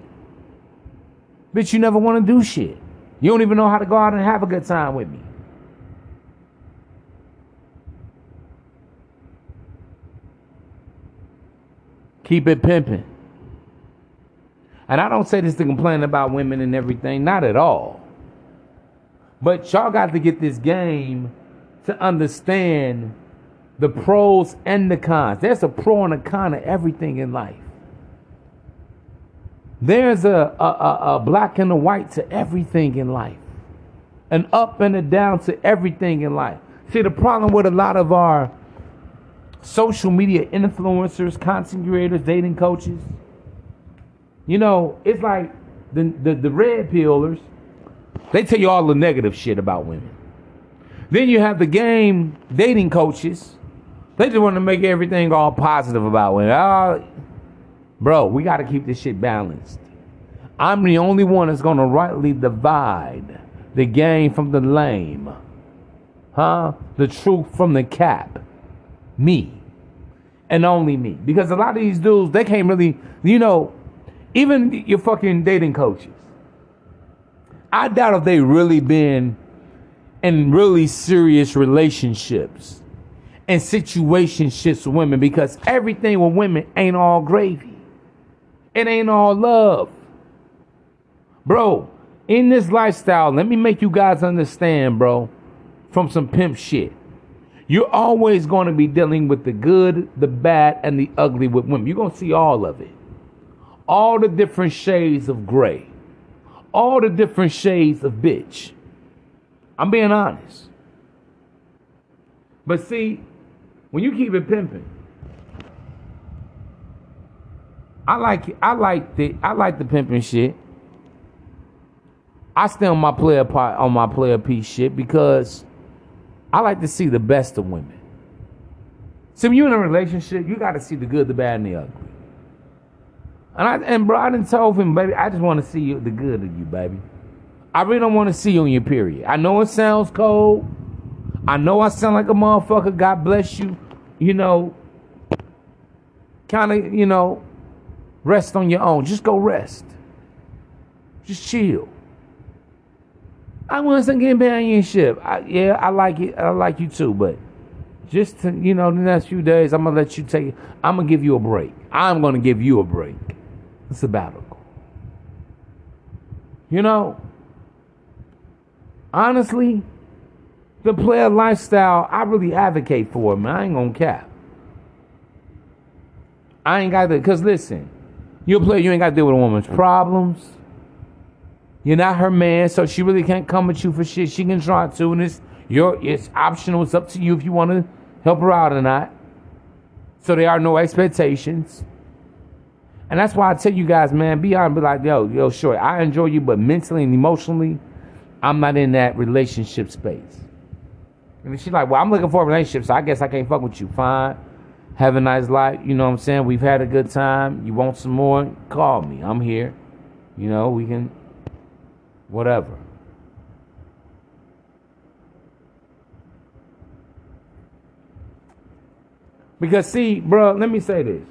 Bitch, you never want to do shit. You don't even know how to go out and have a good time with me. Keep it pimping. And I don't say this to complain about women and everything, not at all. But y'all got to get this game to understand the pros and the cons. There's a pro and a con of everything in life. There's a, a, a, a black and a white to everything in life, an up and a down to everything in life. See, the problem with a lot of our social media influencers, content creators, dating coaches, you know, it's like the, the, the red pillars, they tell you all the negative shit about women. Then you have the game dating coaches. They just want to make everything all positive about women. Oh, bro, we got to keep this shit balanced. I'm the only one that's going to rightly divide the game from the lame. Huh? The truth from the cap. Me. And only me. Because a lot of these dudes, they can't really, you know, even your fucking dating coaches. I doubt if they really been in really serious relationships and situationships with women because everything with women ain't all gravy. It ain't all love. Bro, in this lifestyle, let me make you guys understand, bro, from some pimp shit. You're always going to be dealing with the good, the bad, and the ugly with women. You're going to see all of it. All the different shades of gray. All the different shades of bitch. I'm being honest. But see, when you keep it pimping, I like I like the I like the pimping shit. I stay on my player part on my player piece shit because I like to see the best of women. So when you're in a relationship, you got to see the good, the bad, and the ugly. And I and bro, I didn't tell him, baby, I just want to see you the good of you, baby. I really don't want to see you on your period. I know it sounds cold. I know I sound like a motherfucker. God bless you. You know, kind of, you know, rest on your own. Just go rest. Just chill. I want to get some companionship. I, yeah, I like it. I like you too, but just to, you know, the next few days, I'm gonna let you take. I'm gonna give you a break. I'm gonna give you a break. It's a sabbatical. You know, honestly, the player lifestyle, I really advocate for man. I ain't gonna cap. I ain't got to, because listen, you're a player, you ain't got to deal with a woman's problems. You're not her man, so she really can't come at you for shit. She can try to, and it's your it's optional. It's up to you if you want to help her out or not. So there are no expectations. And that's why I tell you guys, man, be honest, be like, yo, yo, sure, I enjoy you, but mentally and emotionally, I'm not in that relationship space. And she's like, well, I'm looking for a relationship, so I guess I can't fuck with you. Fine. Have a nice life. You know what I'm saying? We've had a good time. You want some more? Call me. I'm here. You know, we can, whatever. Because, see, bro, let me say this.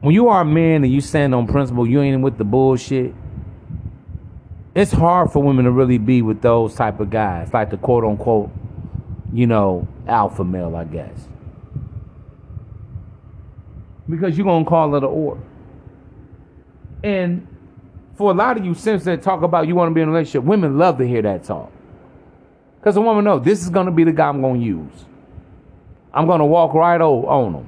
When you are a man and you stand on principle, you ain't with the bullshit. It's hard for women to really be with those type of guys, like the quote unquote, you know, alpha male, I guess. Because you're gonna call it an order. And for a lot of you simps that talk about you want to be in a relationship, women love to hear that talk. Because a woman knows this is gonna be the guy I'm gonna use. I'm gonna walk right over on him.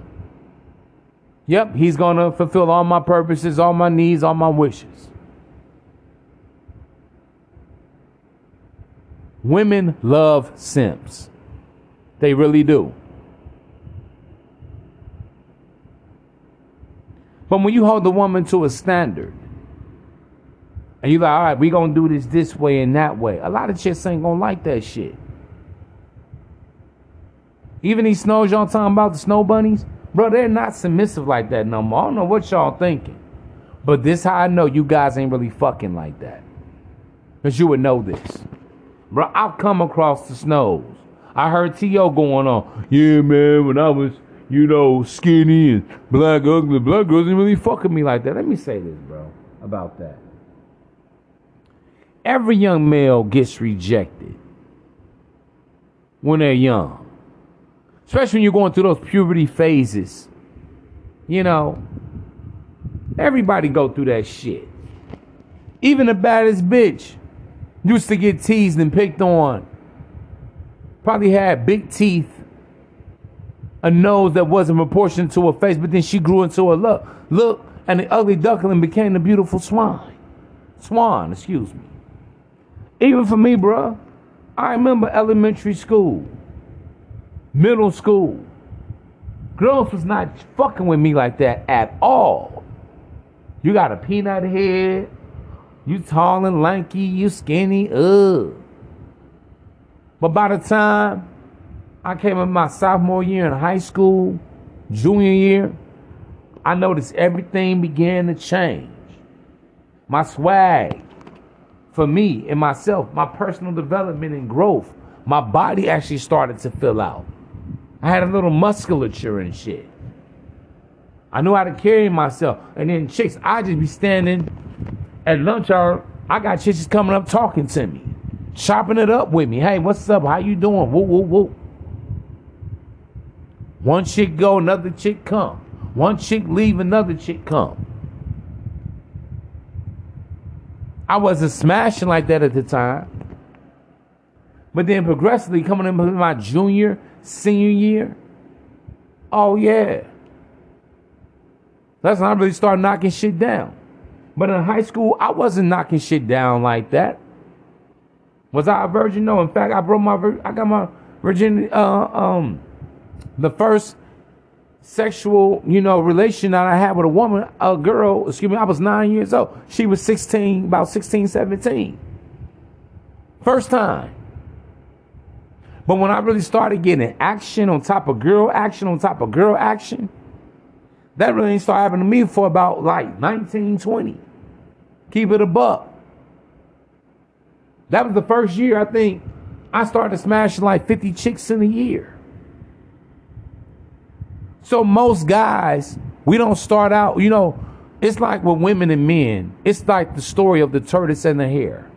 Yep, he's going to fulfill all my purposes, all my needs, all my wishes. Women love simps. They really do. But when you hold the woman to a standard, and you're like, all right, we're going to do this this way and that way, a lot of chicks ain't going to like that shit. Even these snows y'all talking about, the snow bunnies, Bro, they're not submissive like that no more. I don't know what y'all thinking. But this how I know you guys ain't really fucking like that. Because you would know this. Bro, I've come across the snows. I heard T.O. going on. Yeah, man, when I was, you know, skinny and black, ugly, black girls didn't really fuck me like that. Let me say this, bro, about that. Every young male gets rejected when they're young. Especially when you're going through those puberty phases. You know, everybody go through that shit. Even the baddest bitch used to get teased and picked on. Probably had big teeth, a nose that wasn't proportioned to her face, but then she grew into a look. Look, and the ugly duckling became the beautiful swan. Swan, excuse me. Even for me, bruh, I remember elementary school, middle school. Girls was not fucking with me like that at all. You got a peanut head, you tall and lanky, you skinny, ugh. But by the time I came in my sophomore year in high school, junior year, I noticed everything began to change. My swag, for me and myself, my personal development and growth, my body actually started to fill out. I had a little musculature and shit. I knew how to carry myself. And then chicks, I just be standing at lunch hour. I got chicks coming up talking to me, chopping it up with me. Hey, what's up? How you doing? Whoop, whoop, whoop. One chick go, another chick come. One chick leave, another chick come. I wasn't smashing like that at the time. But then progressively coming into my junior, senior year, oh yeah. That's when I really started knocking shit down. But in high school, I wasn't knocking shit down like that. Was I a virgin? No. In fact, I broke my I got my virginity. Uh, um, the first sexual, you know, relation that I had with a woman, a girl, excuse me, I was nine years old. She was 16, about 16, 17. First time. But when I really started getting action on top of girl action on top of girl action, that really didn't start happening to me for about like 1920. Keep it a buck. That was the first year I think I started smashing like 50 chicks in a year. So most guys, we don't start out, you know, it's like with women and men. It's like the story of the tortoise and the hare.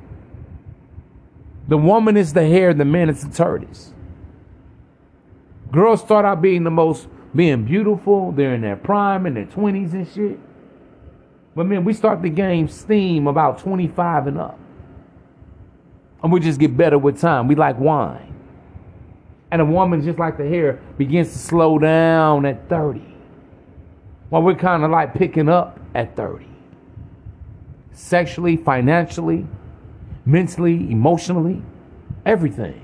The woman is the hare, the man is the tortoise. Girls start out being the most being beautiful, they're in their prime, in their 20s and shit. But man, we start the game steam about 25 and up. And we just get better with time. We like wine. And a woman, just like the hair, begins to slow down at 30. While we're kind of like picking up at 30. Sexually, financially, mentally, emotionally, everything.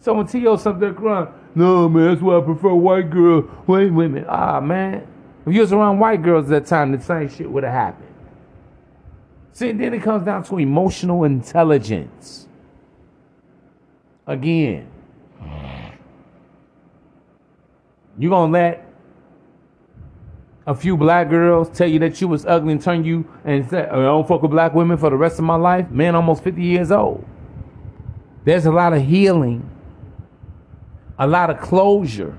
So when T.O. something crying, no man, that's why I prefer white girl, white women. Ah man, if you was around white girls at that time, the same shit would have happened. See, then it comes down to emotional intelligence. Again, you gonna let a few black girls tell you that you was ugly and turn you and say, I don't fuck with black women for the rest of my life? Man, almost 50 years old. There's a lot of healing, a lot of closure,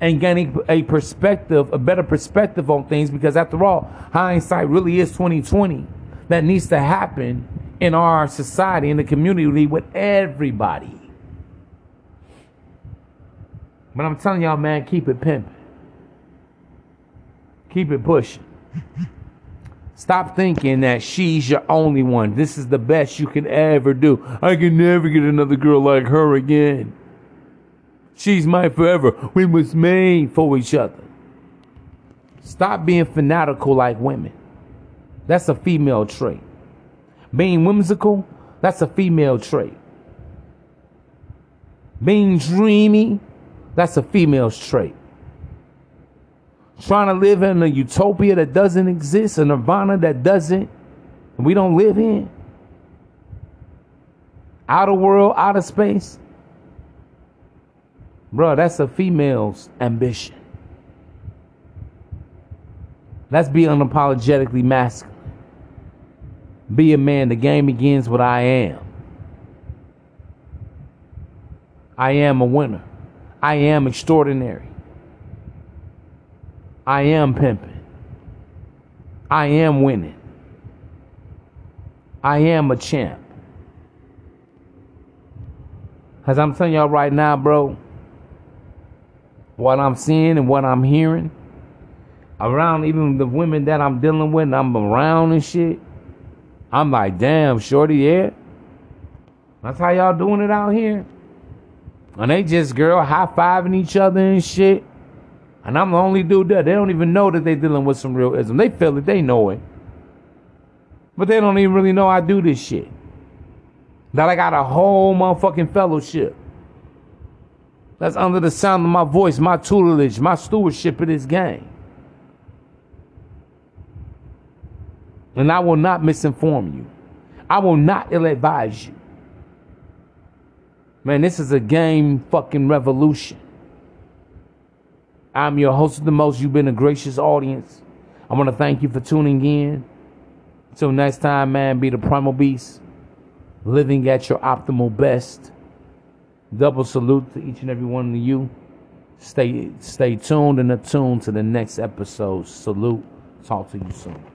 and gaining a perspective, a better perspective on things because after all, hindsight really is 2020. That needs to happen in our society, in the community, with everybody. But I'm telling y'all, man, keep it pimping. Keep it pushing. Stop thinking that she's your only one. This is the best you can ever do. I can never get another girl like her again. She's my forever. We was made for each other. Stop being fanatical like women. That's a female trait. Being whimsical, that's a female trait. Being dreamy, that's a female's trait. Trying to live in a utopia that doesn't exist, a nirvana that doesn't, we don't live in. Outer world, outer space. Bro, that's a female's ambition. Let's be unapologetically masculine. Be a man. The game begins with I am. I am a winner. I am extraordinary. I am pimping. I am winning. I am a champ. As I'm telling y'all right now, bro, what I'm seeing and what I'm hearing around even the women that I'm dealing with, and I'm around and shit. I'm like, damn, shorty, yeah. That's how y'all doing it out here. And they just girl high fiving each other and shit. And I'm the only dude there. They don't even know that they dealing with some real ism. They feel it, they know it. But they don't even really know I do this shit. That I got a whole motherfucking fellowship. That's under the sound of my voice, my tutelage, my stewardship of this game. And I will not misinform you. I will not ill advise you. Man, this is a game fucking revolution. I'm your host of the most. You've been a gracious audience. I want to thank you for tuning in. Until next time, man, be the primal beast, living at your optimal best. Double salute to each and every one of you. Stay stay tuned and attuned to the next episode. Salute. Talk to you soon.